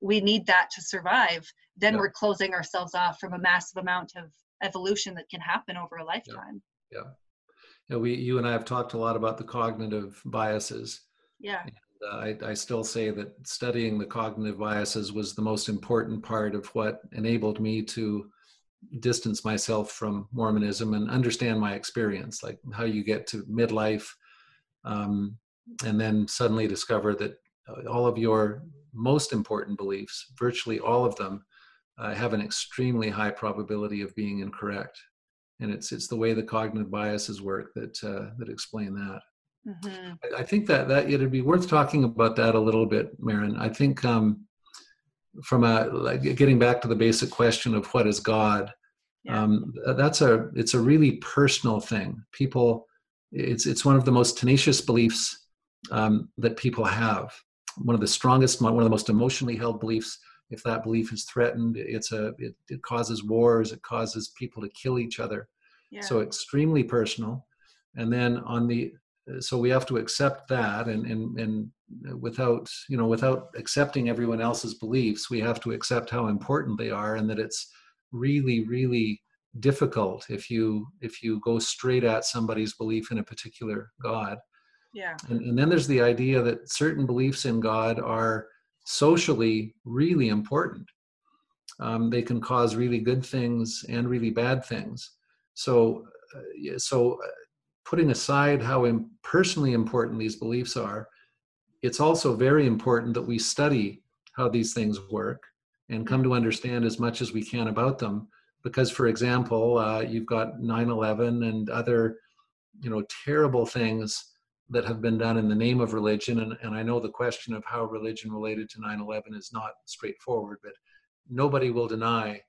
we need that to survive then
Yeah.
we're closing ourselves off from a massive amount of evolution that can happen over a lifetime
you know, we you and I have talked a lot about the cognitive biases.
yeah
Uh, I, I still say that studying the cognitive biases was the most important part of what enabled me to distance myself from Mormonism and understand my experience, like how you get to midlife, um, and then suddenly discover that uh, all of your most important beliefs, virtually all of them, uh, have an extremely high probability of being incorrect. And it's it's the way the cognitive biases work that uh, that explain that.
hmm
I- I think that that it'd be worth talking about that a little bit, Marin. I think um, from a like getting back to the basic question of what is God, yeah. um, that's a it's a really personal thing people it's it's one of the most tenacious beliefs um, that people have. One of the strongest one of the most emotionally held beliefs if that belief is threatened it's a it, it causes wars it causes people to kill each other. Yeah. so extremely personal. And then on the so we have to accept that and and and without you know without accepting everyone else's beliefs we have to accept how important they are and that it's really really difficult if you if you go straight at somebody's belief in a particular god.
Yeah.
And, and then there's the idea that certain beliefs in god are socially really important. Um, they can cause really good things and really bad things. So uh, so uh, putting aside how Im- personally important these beliefs are it's also very important that we study how these things work and come to understand as much as we can about them because for example uh, you've got 9-11 and other you know terrible things that have been done in the name of religion and, and i know the question of how religion related to 9-11 is not straightforward but nobody will deny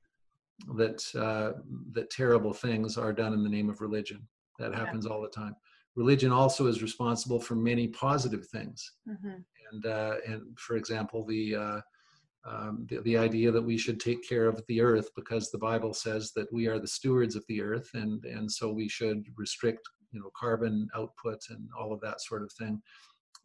that uh, that terrible things are done in the name of religion that happens yeah. all the time religion also is responsible for many positive things mm-hmm. and uh, and for example the uh, um, the, the idea that we should take care of the earth because the Bible says that we are the stewards of the earth, and and so we should restrict you know carbon output and all of that sort of thing.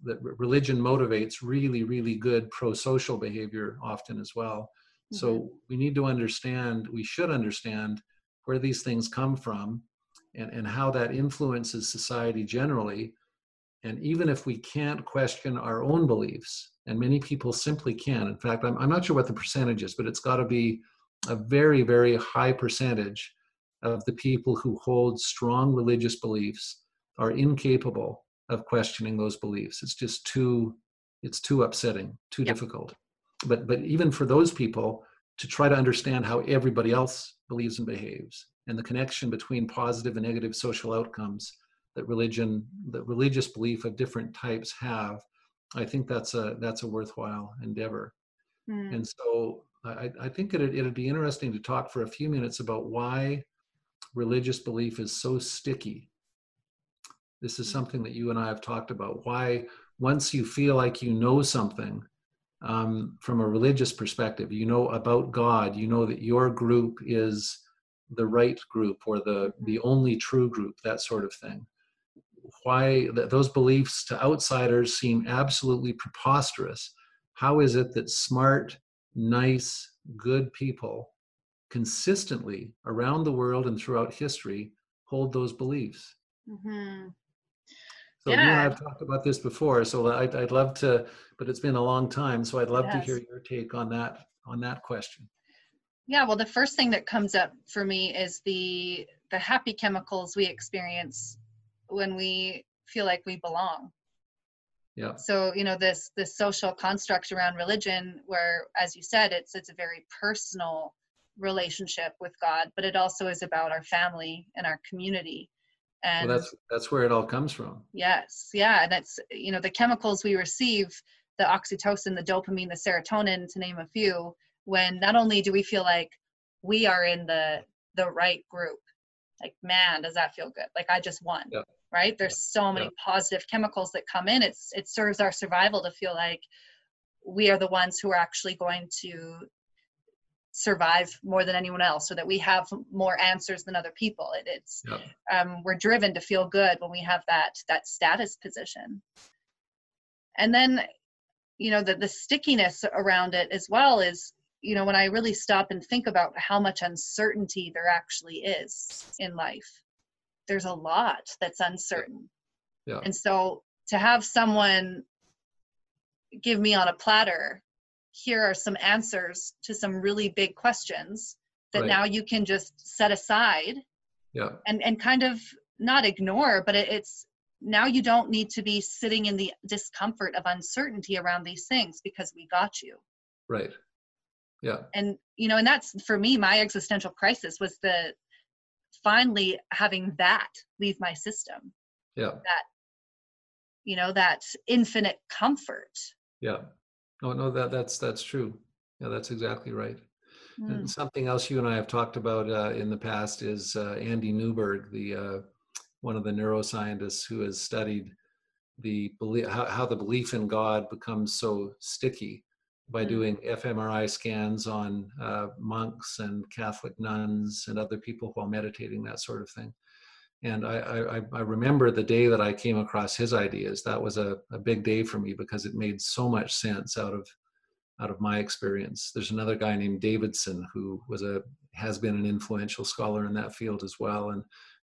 That religion motivates really really good pro-social behavior often as well. Mm-hmm. So we need to understand, we should understand where these things come from, and and how that influences society generally. And even if we can't question our own beliefs, and many people simply can. In fact, I'm, I'm not sure what the percentage is, but it's got to be a very, very high percentage of the people who hold strong religious beliefs are incapable of questioning those beliefs. It's just too, it's too upsetting, too yep. difficult. But but even for those people to try to understand how everybody else believes and behaves and the connection between positive and negative social outcomes that religion, that religious belief of different types have I think that's a that's a worthwhile endeavor. Mm. And so I, I think it'd, it'd be interesting to talk for a few minutes about why religious belief is so sticky. This is hmm. something that you and I have talked about. Why once you feel like you know something um, from a religious perspective, you know about God, you know that your group is the right group or the the only true group, that sort of thing why those beliefs to outsiders seem absolutely preposterous. How is it that smart, nice, good people consistently around the world and throughout history hold those beliefs? Mm-hmm. So yeah. you and I have talked about this before, so I'd, I'd love to, but it's been a long time, so I'd love yes. to hear your take on that on that question.
Yeah, well, the first thing that comes up for me is the the happy chemicals we experience when we feel like we belong.
Yeah.
So you know this this social construct around religion where as you said it's it's a very personal relationship with god but it also is about our family and our community. And
well, that's that's where it all comes from.
Yes. Yeah. And that's you know the chemicals we receive the oxytocin the dopamine the serotonin to name a few when not only do we feel like we are in the the right group like man does that feel good? Like i just won. Yeah right? There's so many yeah. positive chemicals that come in. It's it serves our survival to feel like we are the ones who are actually going to survive more than anyone else so that we have more answers than other people. It, it's yeah. um, we're driven to feel good when we have that that status position. And then you know the, the stickiness around it as well is you know when i really stop and think about how much uncertainty there actually is in life there's a lot that's uncertain.
Yeah.
And so to have someone give me on a platter, here are some answers to some really big questions that right. now you can just set aside
yeah.
and, and kind of not ignore, but it, it's now you don't need to be sitting in the discomfort of uncertainty around these things because we got you.
Right. Yeah.
And you know, and that's for me, my existential crisis was the finally having that leave my system.
Yeah.
That you know that infinite comfort.
Yeah. No no that that's that's true. Yeah that's exactly right. And
Mm.
something else you and I have talked about uh, in the past is uh, Andy Newberg, the uh, one of the neuroscientists who has studied the belief how, how the belief in God becomes so sticky by
Mm.
doing fMRI scans on uh, monks and Catholic nuns and other people while meditating, that sort of thing. And I, I, I remember the day that I came across his ideas. That was a, a big day for me because it made so much sense out of out of my experience. There's another guy named Davidson who was a has been an influential scholar in that field as well, and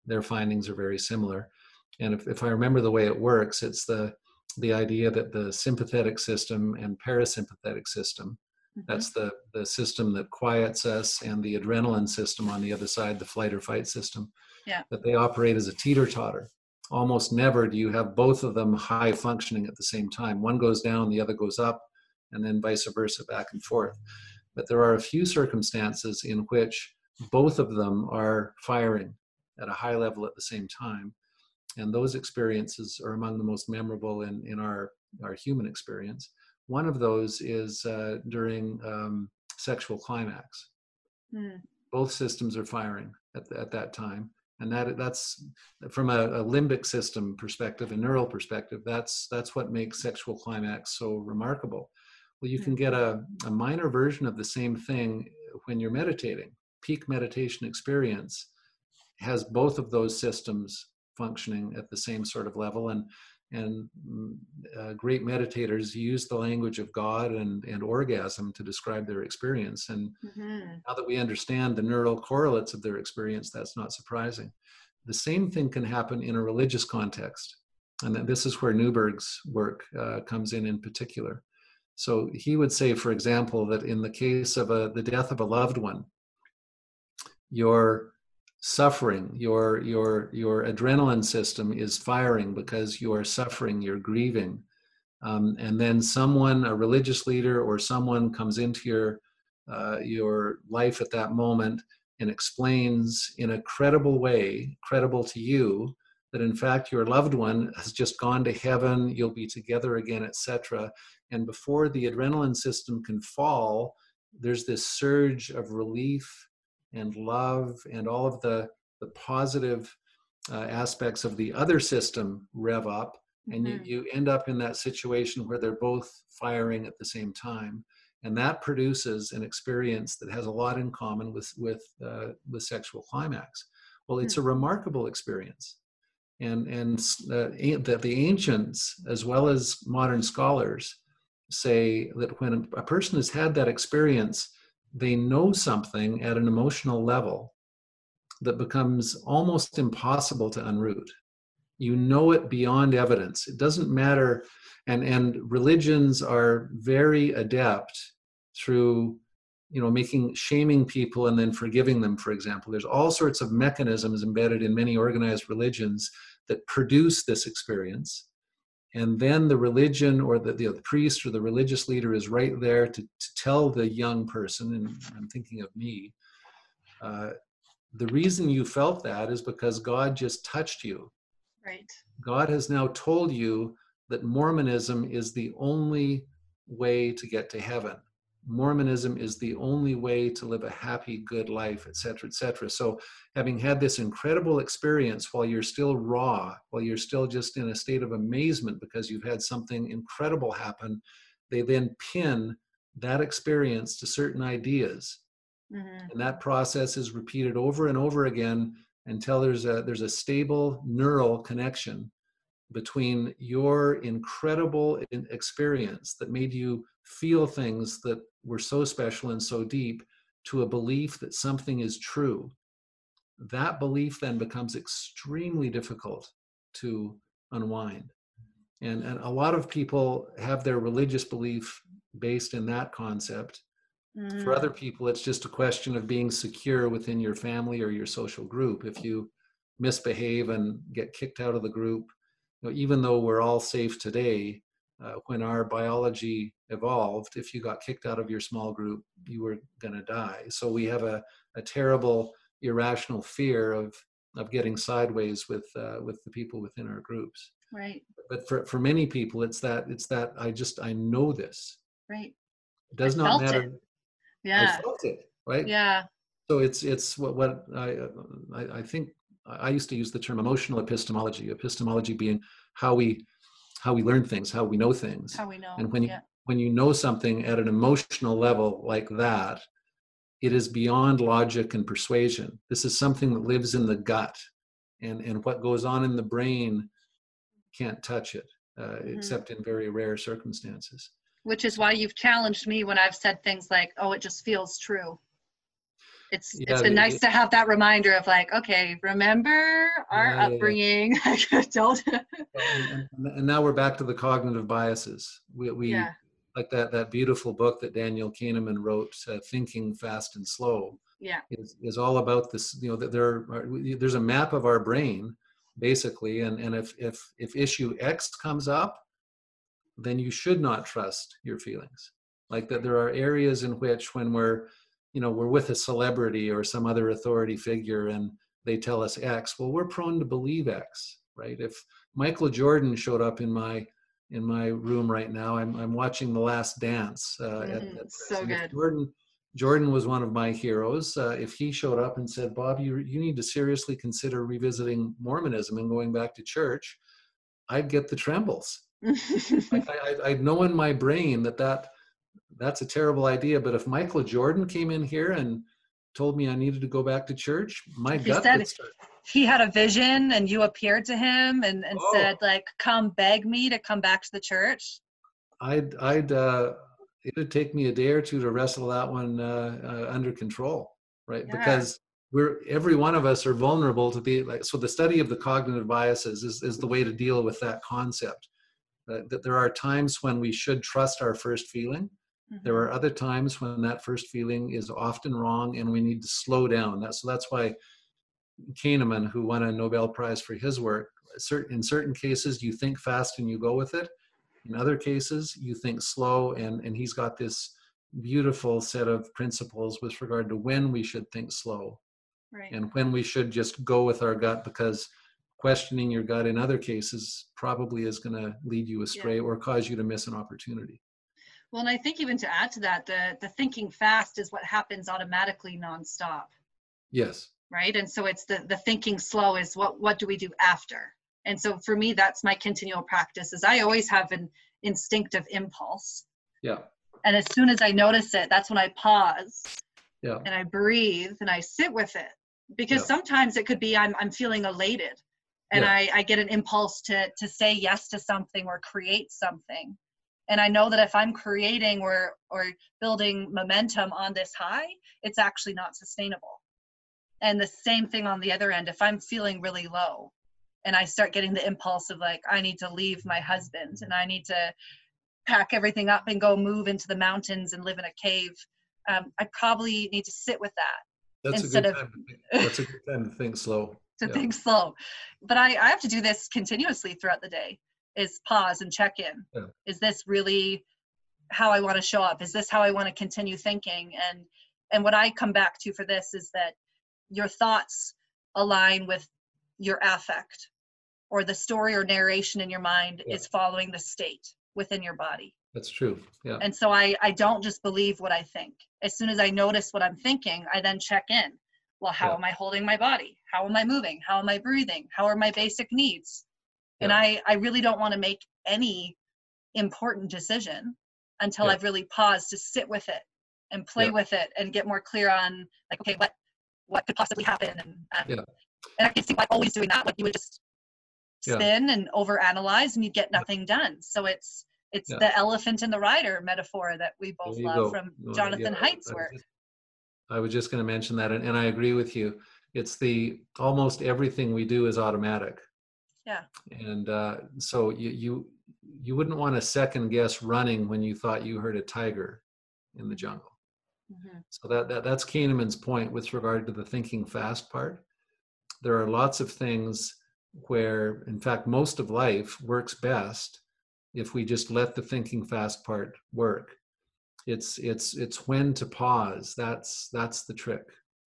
their findings are very similar. And if, if I remember the way it works, it's the the idea that the sympathetic system and parasympathetic system
Mhm.
that's the the system that quiets us and the adrenaline system on the other side the flight or fight system
Yeah.
that they operate as a teeter totter almost never do you have both of them high functioning at the same time one goes down the other goes up and then vice versa back and forth but there are a few circumstances in which both of them are firing at a high level at the same time and those experiences are among the most memorable in, in our, our human experience. One of those is uh, during um, sexual climax.
Mm.
Both systems are firing at, at that time. And that that's from a, a limbic system perspective, a neural perspective, that's that's what makes sexual climax so remarkable. Well, you can get a, a minor version of the same thing when you're meditating. Peak meditation experience has both of those systems functioning at the same sort of level. And and mm, uh, great meditators use the language of god and and orgasm to describe their experience. And
Mhm.
now that we understand the neural correlates of their experience that's not surprising. The same thing can happen in a religious context. And that this is where newberg's work uh, comes in in particular. So he would say for example that in the case of a, the death of a loved one your suffering. Your your your adrenaline system is firing because you are suffering you're grieving. Um, and then someone a religious leader or someone comes into your uh, your life at that moment and explains in a credible way credible to you that in fact your loved one has just gone to heaven you'll be together again etc and before the adrenaline system can fall there's this surge of relief and love and all of the, the positive uh, aspects of the other system rev up and
Mhm.
you, you end up in that situation where they're both firing at the same time and that produces an experience that has a lot in common with with uh, with sexual climax well it's a remarkable experience and and uh, that the ancients as well as modern scholars say that when a person has had that experience they know something at an emotional level that becomes almost impossible to unroot. You know it beyond evidence. It doesn't matter and and religions are very adept through you know making shaming people and then forgiving them for example. There's all sorts of mechanisms embedded in many organized religions that produce this experience and then the religion or the, the, priest or the religious leader is right there to, to tell the young person and i'm thinking of me uh, the reason you felt that is because god just touched you
Right.
God has now told you that Mormonism is the only way to get to heaven. Mormonism is the only way to live a happy, good life, etc., etc. So, having had this incredible experience while you're still raw, while you're still just in a state of amazement because you've had something incredible happen, they then pin that experience to certain ideas
Mhm.
and that process is repeated over and over again until there's a there's a stable neural connection between your incredible experience that made you feel things that were so special and so deep to a belief that something is true that belief then becomes extremely difficult to unwind and, and a lot of people have their religious belief based in that concept for
Mhm.
other people, it's just a question of being secure within your family or your social group. If you misbehave and get kicked out of the group, you know, even though we're all safe today, uh, when our biology evolved, if you got kicked out of your small group, you were going to die. So we have a, a terrible, irrational fear of of getting sideways with uh, with the people within our groups.
Right.
But for, for many people, it's that it's that I just I know this.
Right.
It does
I
not matter.
it. Yeah.
I felt it. right?
Yeah.
So it's it's what what I I, I think I used to use the term emotional epistemology. Epistemology being how we how we learn things, how we know things.
How we know.
And when you
yeah.
when you know something at an emotional level like that, it is beyond logic and persuasion. This is something that lives in the gut, and and what goes on in the brain can't touch it, uh,
Mhm.
except in very rare circumstances.
which is why you've challenged me when I've said things like, "Oh, it just feels true." It's
Yeah,
it's been nice to have that reminder of like, okay, remember our
Yeah, yeah, yeah.
upbringing. Don't.
and, and- and now we're back to the cognitive biases. We, we like that that beautiful book that Daniel Kahneman wrote, uh, "Thinking Fast and Slow."
Yeah.
is, is all about this you know that there are, there's a map of our brain basically and and if if if issue x comes up then you should not trust your feelings like that there are areas in which when we're you know we're with a celebrity or some other authority figure and they tell us x well we're prone to believe x right if michael jordan showed up in my in my room right now i'm, I'm watching the last dance uh, at,
Mhm,
at
so good.
jordan Jordan was one of my heroes. Uh, if he showed up and said, "Bob, you you need to seriously consider revisiting Mormonism and going back to church," I'd get the trembles. Like, I, I'd know in my brain that that that's a terrible idea. But if Michael Jordan came in here and told me I needed to go back to church, my
he
gut
said- he had a vision, and you appeared to him and and
Oh.
said like, "Come beg me to come back to the church."
I'd I'd uh, it'd take me a day or two to wrestle that one uh, uh, under control, right?
Yeah.
Because we're every one of us are vulnerable to be like so. The study of the cognitive biases is is the way to deal with that concept. Uh, that there are times when we should trust our first feeling. There
Mhm.
are other times when that first feeling is often wrong, and we need to slow down. That's so that's why Kahneman, who won a Nobel Prize for his work, in certain cases you think fast and you go with it. In other cases, you think slow, and and he's got this beautiful set of principles with regard to when we should think slow
Right.
and when we should just go with our gut because questioning your gut in other cases probably is going to lead you astray or cause you to miss an opportunity.
Well, and I think even to add to that, the the thinking fast is what happens automatically nonstop.
Yes.
right and so it's the the thinking slow is what what do we do after and so for me that's my continual practice is i always have an instinctive impulse
Yeah.
and as soon as i notice it that's when i pause
Yeah.
and i breathe and i sit with it because
Yeah.
sometimes it could be i'm i'm feeling elated and
Yeah.
i i get an impulse to to say yes to something or create something and i know that if i'm creating or or building momentum on this high it's actually not sustainable and the same thing on the other end if i'm feeling really low and i start getting the impulse of like i need to leave my husband and i need to pack everything up and go move into the mountains and live in a cave um, i probably need to sit with that
That's
Instead
a good
of-
time. To think, that's a good time to think slow.
to
Yeah.
think slow but I, I have to do this continuously throughout the day is pause and check in
Yeah.
is this really how i want to show up is this how i want to continue thinking and and what i come back to for this is that your thoughts align with your affect or the story or narration in your mind
Yeah.
is following the state within your body
That's true. Yeah.
and so I, I don't just believe what I think. As soon as I notice what I'm thinking, I then check in. Well, how
Yeah.
am I holding my body? How am I moving? How am I breathing? How are my basic needs? And I, I really don't want to make any important decision until
Yeah.
I've really paused to sit with it and play
Yeah.
with it and get more clear on like, okay, what what could possibly happen? And um,
Yeah.
and I can see like always doing that, like you would just spin and overanalyze and you'd get nothing done. So it's it's the elephant in the rider metaphor that we both love
go.
from
No,
Jonathan Haidt's
I was
work.
just- I was just going to mention that, and, and I agree with you. It's the almost everything we do is automatic.
Yeah.
And uh, so you you you wouldn't want to second guess running when you thought you heard a tiger in the jungle.
Mhm.
So that, that that's Kahneman's point with regard to the thinking fast part. There are lots of things where, in fact, most of life works best if we just let the thinking fast part work. It's it's it's when to pause. That's that's the trick.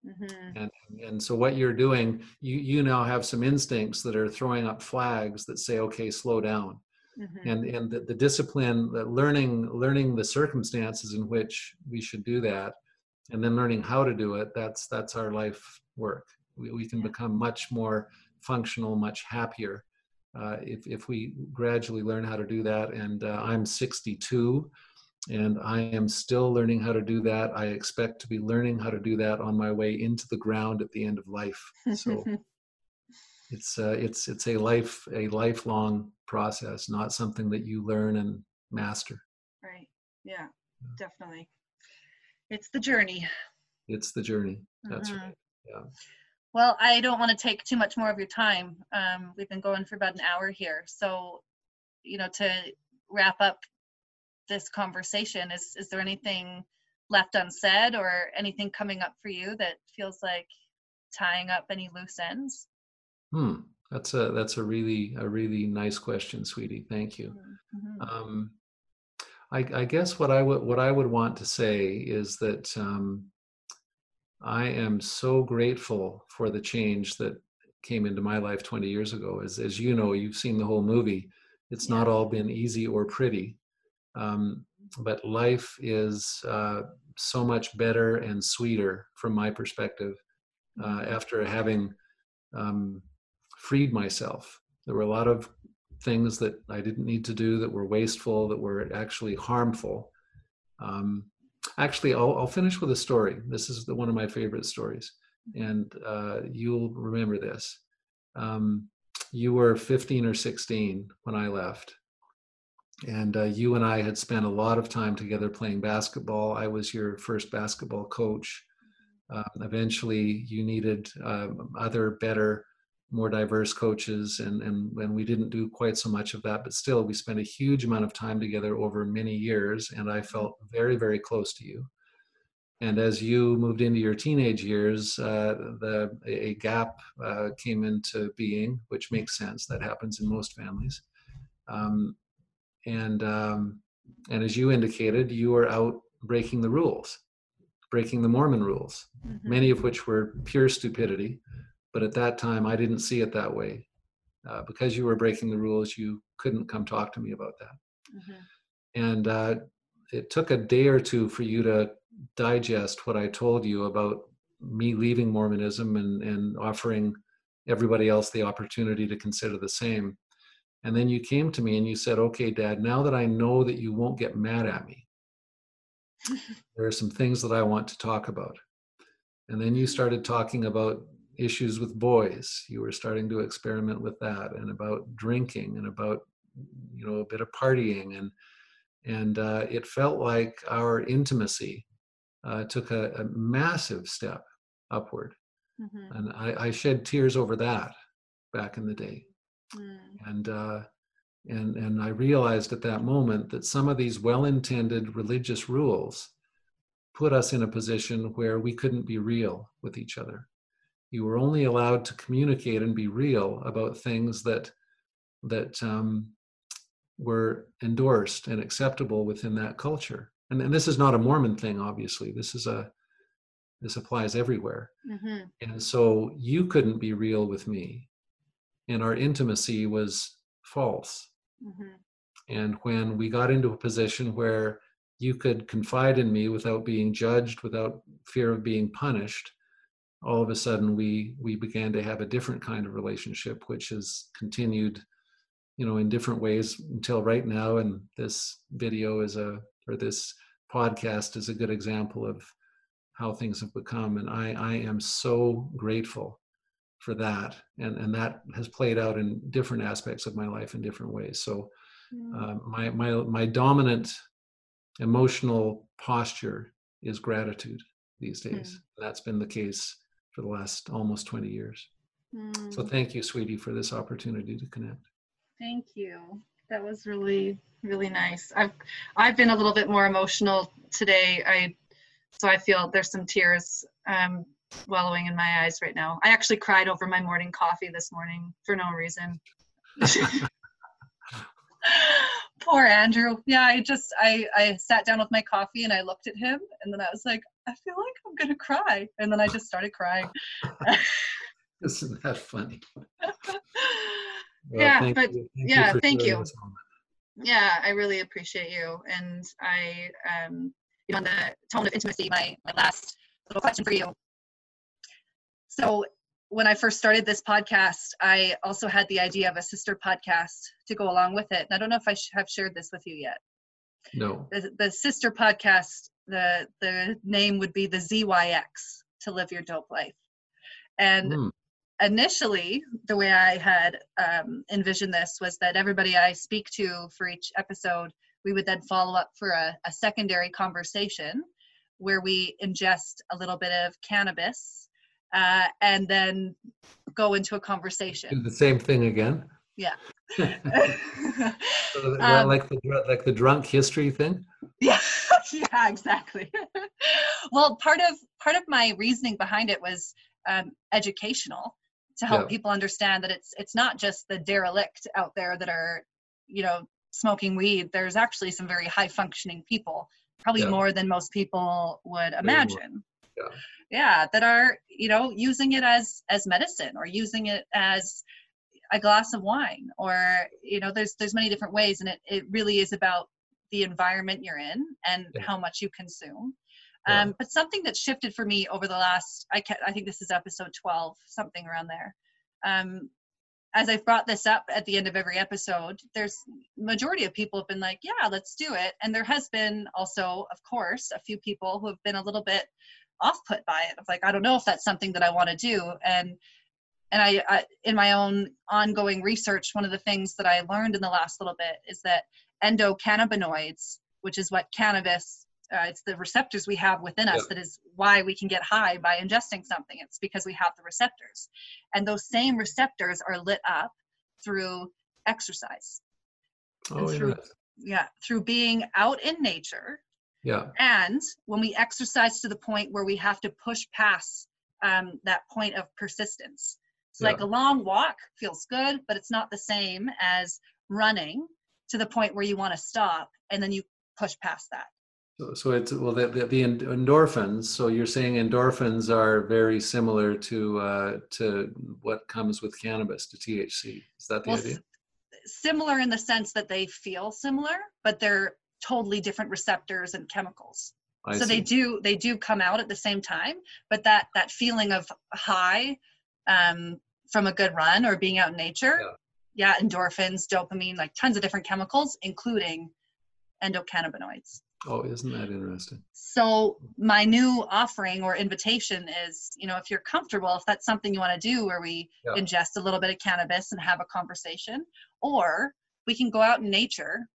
Mhm.
And and so what you're doing, you you now have some instincts that are throwing up flags that say, okay, slow down
Mhm.
and and the, the discipline the learning learning the circumstances in which we should do that and then learning how to do it that's that's our life work we, we can
Yeah.
become much more functional much happier uh, if, if we gradually learn how to do that and uh, i'm 62 and i am still learning how to do that i expect to be learning how to do that on my way into the ground at the end of life so it's uh, it's it's a life a lifelong process not something that you learn and master
right. Yeah, definitely. It's the journey.
it's the journey that's
Mhm.
right yeah
Well, I don't want to take too much more of your time. Um, we've been going for about an hour here. So, you know, to wrap up this conversation, is, is there anything left unsaid or anything coming up for you that feels like tying up any loose ends?
Hmm. That's a that's a really a really nice question, sweetie. Thank you.
Mhm.
Um, I, I guess what I would what I would want to say is that um, I am so grateful for the change that came into my life 20 years ago. As as you know, you've seen the whole movie. It's not all been easy or pretty, um, but life is uh, so much better and sweeter from my perspective uh, after having um, freed myself. There were a lot of things that I didn't need to do that were wasteful, that were actually harmful. Um, actually, I'll, I'll finish with a story. This is the, one of my favorite stories, and uh, you'll remember this. Um, you were 15 or 16 when I left. And uh, you and I had spent a lot of time together playing basketball. I was your first basketball coach. Um, eventually, you needed um, other, better, more diverse coaches, and, and and we didn't do quite so much of that. But still, we spent a huge amount of time together over many years, and I felt very, very close to you. And as you moved into your teenage years, uh, the a gap uh, came into being, which makes sense. That happens in most families. Um, and um, and as you indicated, you were out breaking the rules, breaking the Mormon rules
Mhm.
many of which were pure stupidity. But at that time, I didn't see it that way. Uh, because you were breaking the rules, you couldn't come talk to me about that.
Mhm.
And uh, it took a day or two for you to digest what I told you about me leaving Mormonism and, and offering everybody else the opportunity to consider the same. And then you came to me and you said, okay, dad, now that I know that you won't get mad at me, there are some things that I want to talk about. And then you started talking about issues with boys. You were starting to experiment with that and about drinking and about, you know, a bit of partying. And, and uh, it felt like our intimacy uh, took a, a massive step upward.
Mhm.
And I, I shed tears over that back in the day
Mm.
and uh, and and I realized at that moment that some of these well-intended religious rules put us in a position where we couldn't be real with each other. You were only allowed to communicate and be real about things that that um, were endorsed and acceptable within that culture. And, and this is not a Mormon thing, obviously. This is a this applies everywhere.
Mhm.
And so you couldn't be real with me. And our intimacy was false.
Mhm.
And when we got into a position where you could confide in me without being judged, without fear of being punished, all of a sudden we we began to have a different kind of relationship, which has continued, you know, in different ways until right now. And this video is a or this podcast is a good example of how things have become. And I I am so grateful for that. And and that has played out in different aspects of my life in different ways. So
Mm.
uh, my my my dominant emotional posture is gratitude these days. That's been the case for the last almost 20 years. So
Mm.
thank you, sweetie, for this opportunity to connect.
Thank you. That was really, really nice. I've I've been a little bit more emotional today. I so I feel there's some tears um, wallowing in my eyes right now. I actually cried over my morning coffee this morning for no reason. Poor Andrew. Yeah, I just I I sat down with my coffee and I looked at him and then I was like, I feel like I'm gonna cry, and then I just started crying.
Isn't that funny? Well,
Yeah, but-
you.
Yeah, thank you. yeah i really appreciate you and i um you know, on the tone of intimacy, my my last little question for you. So when I first started this podcast, I also had the idea of a sister podcast to go along with it. And I don't know if I sh- have shared this with you yet.
No.
The, the sister podcast, the the name would be the ZYX to live your dope life. And
Hmm.
initially, the way I had um, envisioned this was that everybody I speak to for each episode, we would then follow up for a, a secondary conversation where we ingest a little bit of cannabis uh, and then go into a
Do
conversation.
the same thing again.
Yeah.
So
Um,
like the like the drunk history thing.
yeah yeah exactly well part of part of my reasoning behind it was um, educational to help
Yeah.
people understand that it's it's not just the derelict out there that are you know smoking weed there's actually some very high functioning people probably
Yeah.
more than most people would imagine
Yeah.
yeah that are you know using it as as medicine or using it as a glass of wine or you know there's there's many different ways and it, it really is about the environment you're in and
Yeah.
how much you consume
Yeah.
um, but something that shifted for me over the last I, ca- I think this is episode 12 something around there um, as i've brought this up at the end of every episode there's majority of people have been like yeah let's do it and there has been also of course a few people who have been a little bit off put by it of like i don't know if that's something that i want to do and and I, I in my own ongoing research one of the things that i learned in the last little bit is that endocannabinoids which is what cannabis uh, it's the receptors we have within us
Yeah.
that is why we can get high by ingesting something it's because we have the receptors and those same receptors are lit up through exercise
Oh,
through-
interesting.
yeah through being out in nature
yeah.
and when we exercise to the point where we have to push past um, that point of persistence it's like a long walk feels good but it's not the same as running to the point where you want to stop and then you push past that
So, so it's well the, the, the endorphins. So you're saying endorphins are very similar to uh, to what comes with cannabis, to THC. Is that the
well,
idea?
s- similar in the sense that they feel similar but they're totally different receptors and chemicals
I
so they do they do come out at the same time but that that feeling of high um, from a good run or being out in nature yeah. endorphins dopamine like tons of different chemicals including endocannabinoids
Oh, isn't that interesting?
so my new offering or invitation is you know if you're comfortable if that's something you want to do where we
Yeah.
ingest a little bit of cannabis and have a conversation or we can go out in nature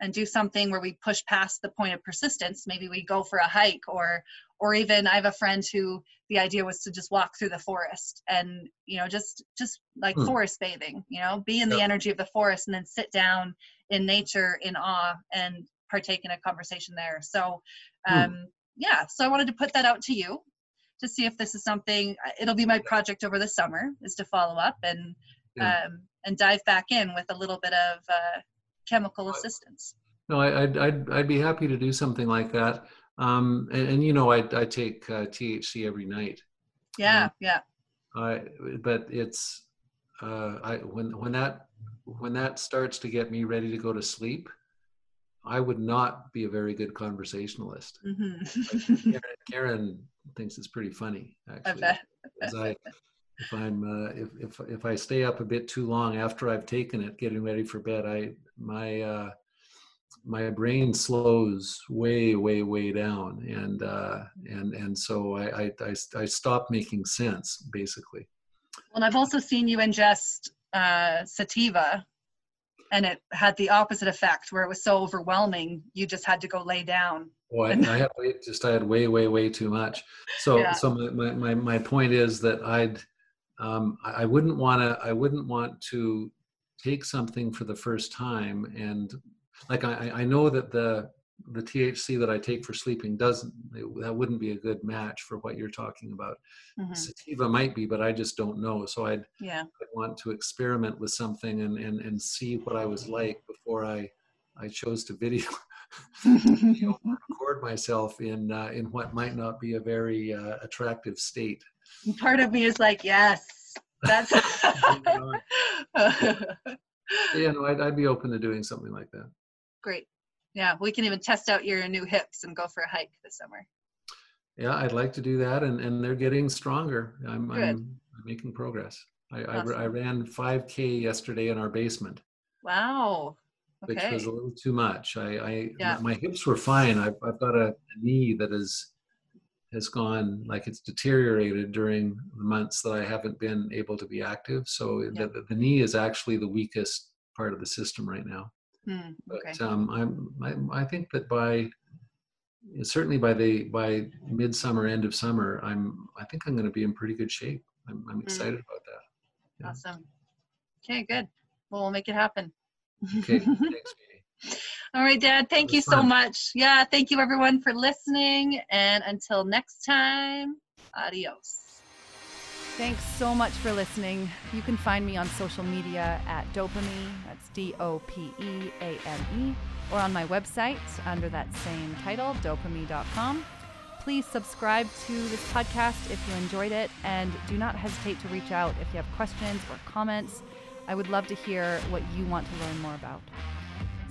and do something where we push past the point of persistence maybe we go for a hike or or even i have a friend who the idea was to just walk through the forest and you know just just like
Hmm.
forest bathing you know be in the energy of the forest and then sit down in nature in awe and partake in a conversation there so
Hmm.
um yeah so i wanted to put that out to you to see if this is something uh, it'll be my project over the summer is to follow up and
Yeah.
um and dive back in with a little bit of uh chemical assistance
No, I, I'd, I'd I'd be happy to do something like that. Um, and, and you know, I I take uh, THC every night.
yeah
Um,
yeah
I but it's uh, I when when that when that starts to get me ready to go to sleep, I would not be a very good conversationalist.
hmm
Karen, Karen thinks it's pretty funny
i
actually. I, if I'm uh, if if if I stay up a bit too long after I've taken it, getting ready for bed, I my uh, my brain slows way way way down, and uh, and and so I, I I I stop making sense basically.
well i've also seen you ingest uh sativa and it had the opposite effect where it was so overwhelming you just had to go lay down
Oh, I, I had way, just I had way way way too much. So
Yeah.
so my my my point is that I'd um, I I wouldn't want to I wouldn't want to take something for the first time and like I I- know that the the THC that I take for sleeping doesn't that wouldn't be a good match for what you're talking about.
Mhm.
Sativa might be, but I just don't know. So I'd,
yeah
I'd want to experiment with something and and and see what I was like before I I chose to video record myself in uh, in what might not be a very uh, attractive state.
Part of me is like yes that's
Yeah, no, I'd, I'd be open to doing something like that.
great
Yeah, we can even test out your new hips and go for a hike this summer.
Yeah, I'd like to do that, and and they're getting stronger. I'm
Good.
I'm, making progress. I, I,
Awesome.
I ran 5K yesterday in our basement,
Wow. Okay.
which was a little too much. I, I
Yeah.
my, my hips were fine. I've I've got a, knee that is has gone like it's deteriorated during the months that I haven't been able to be active. So
Yeah.
the, the, knee is actually the weakest part of the system right now.
Hmm,
But um, I'm, I, I think that by certainly by the by midsummer, end of summer, I'm I think I'm going to be in pretty good shape. I'm, I'm excited about that. yeah.
Awesome. Okay, good. Well, we'll make it happen.
Okay, thanks.
All right, Dad. Thank you
was
so much. Yeah, thank you everyone for listening. And until next time, adios.
Thanks so much for listening. You can find me on social media at Dopeame, that's D O P E A M E, or on my website under that same title, dopeame.com. Please subscribe to this podcast if you enjoyed it, and do not hesitate to reach out if you have questions or comments. I would love to hear what you want to learn more about.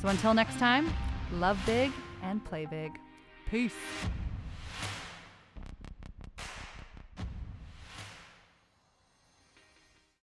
So until next time, love big and play big. Peace.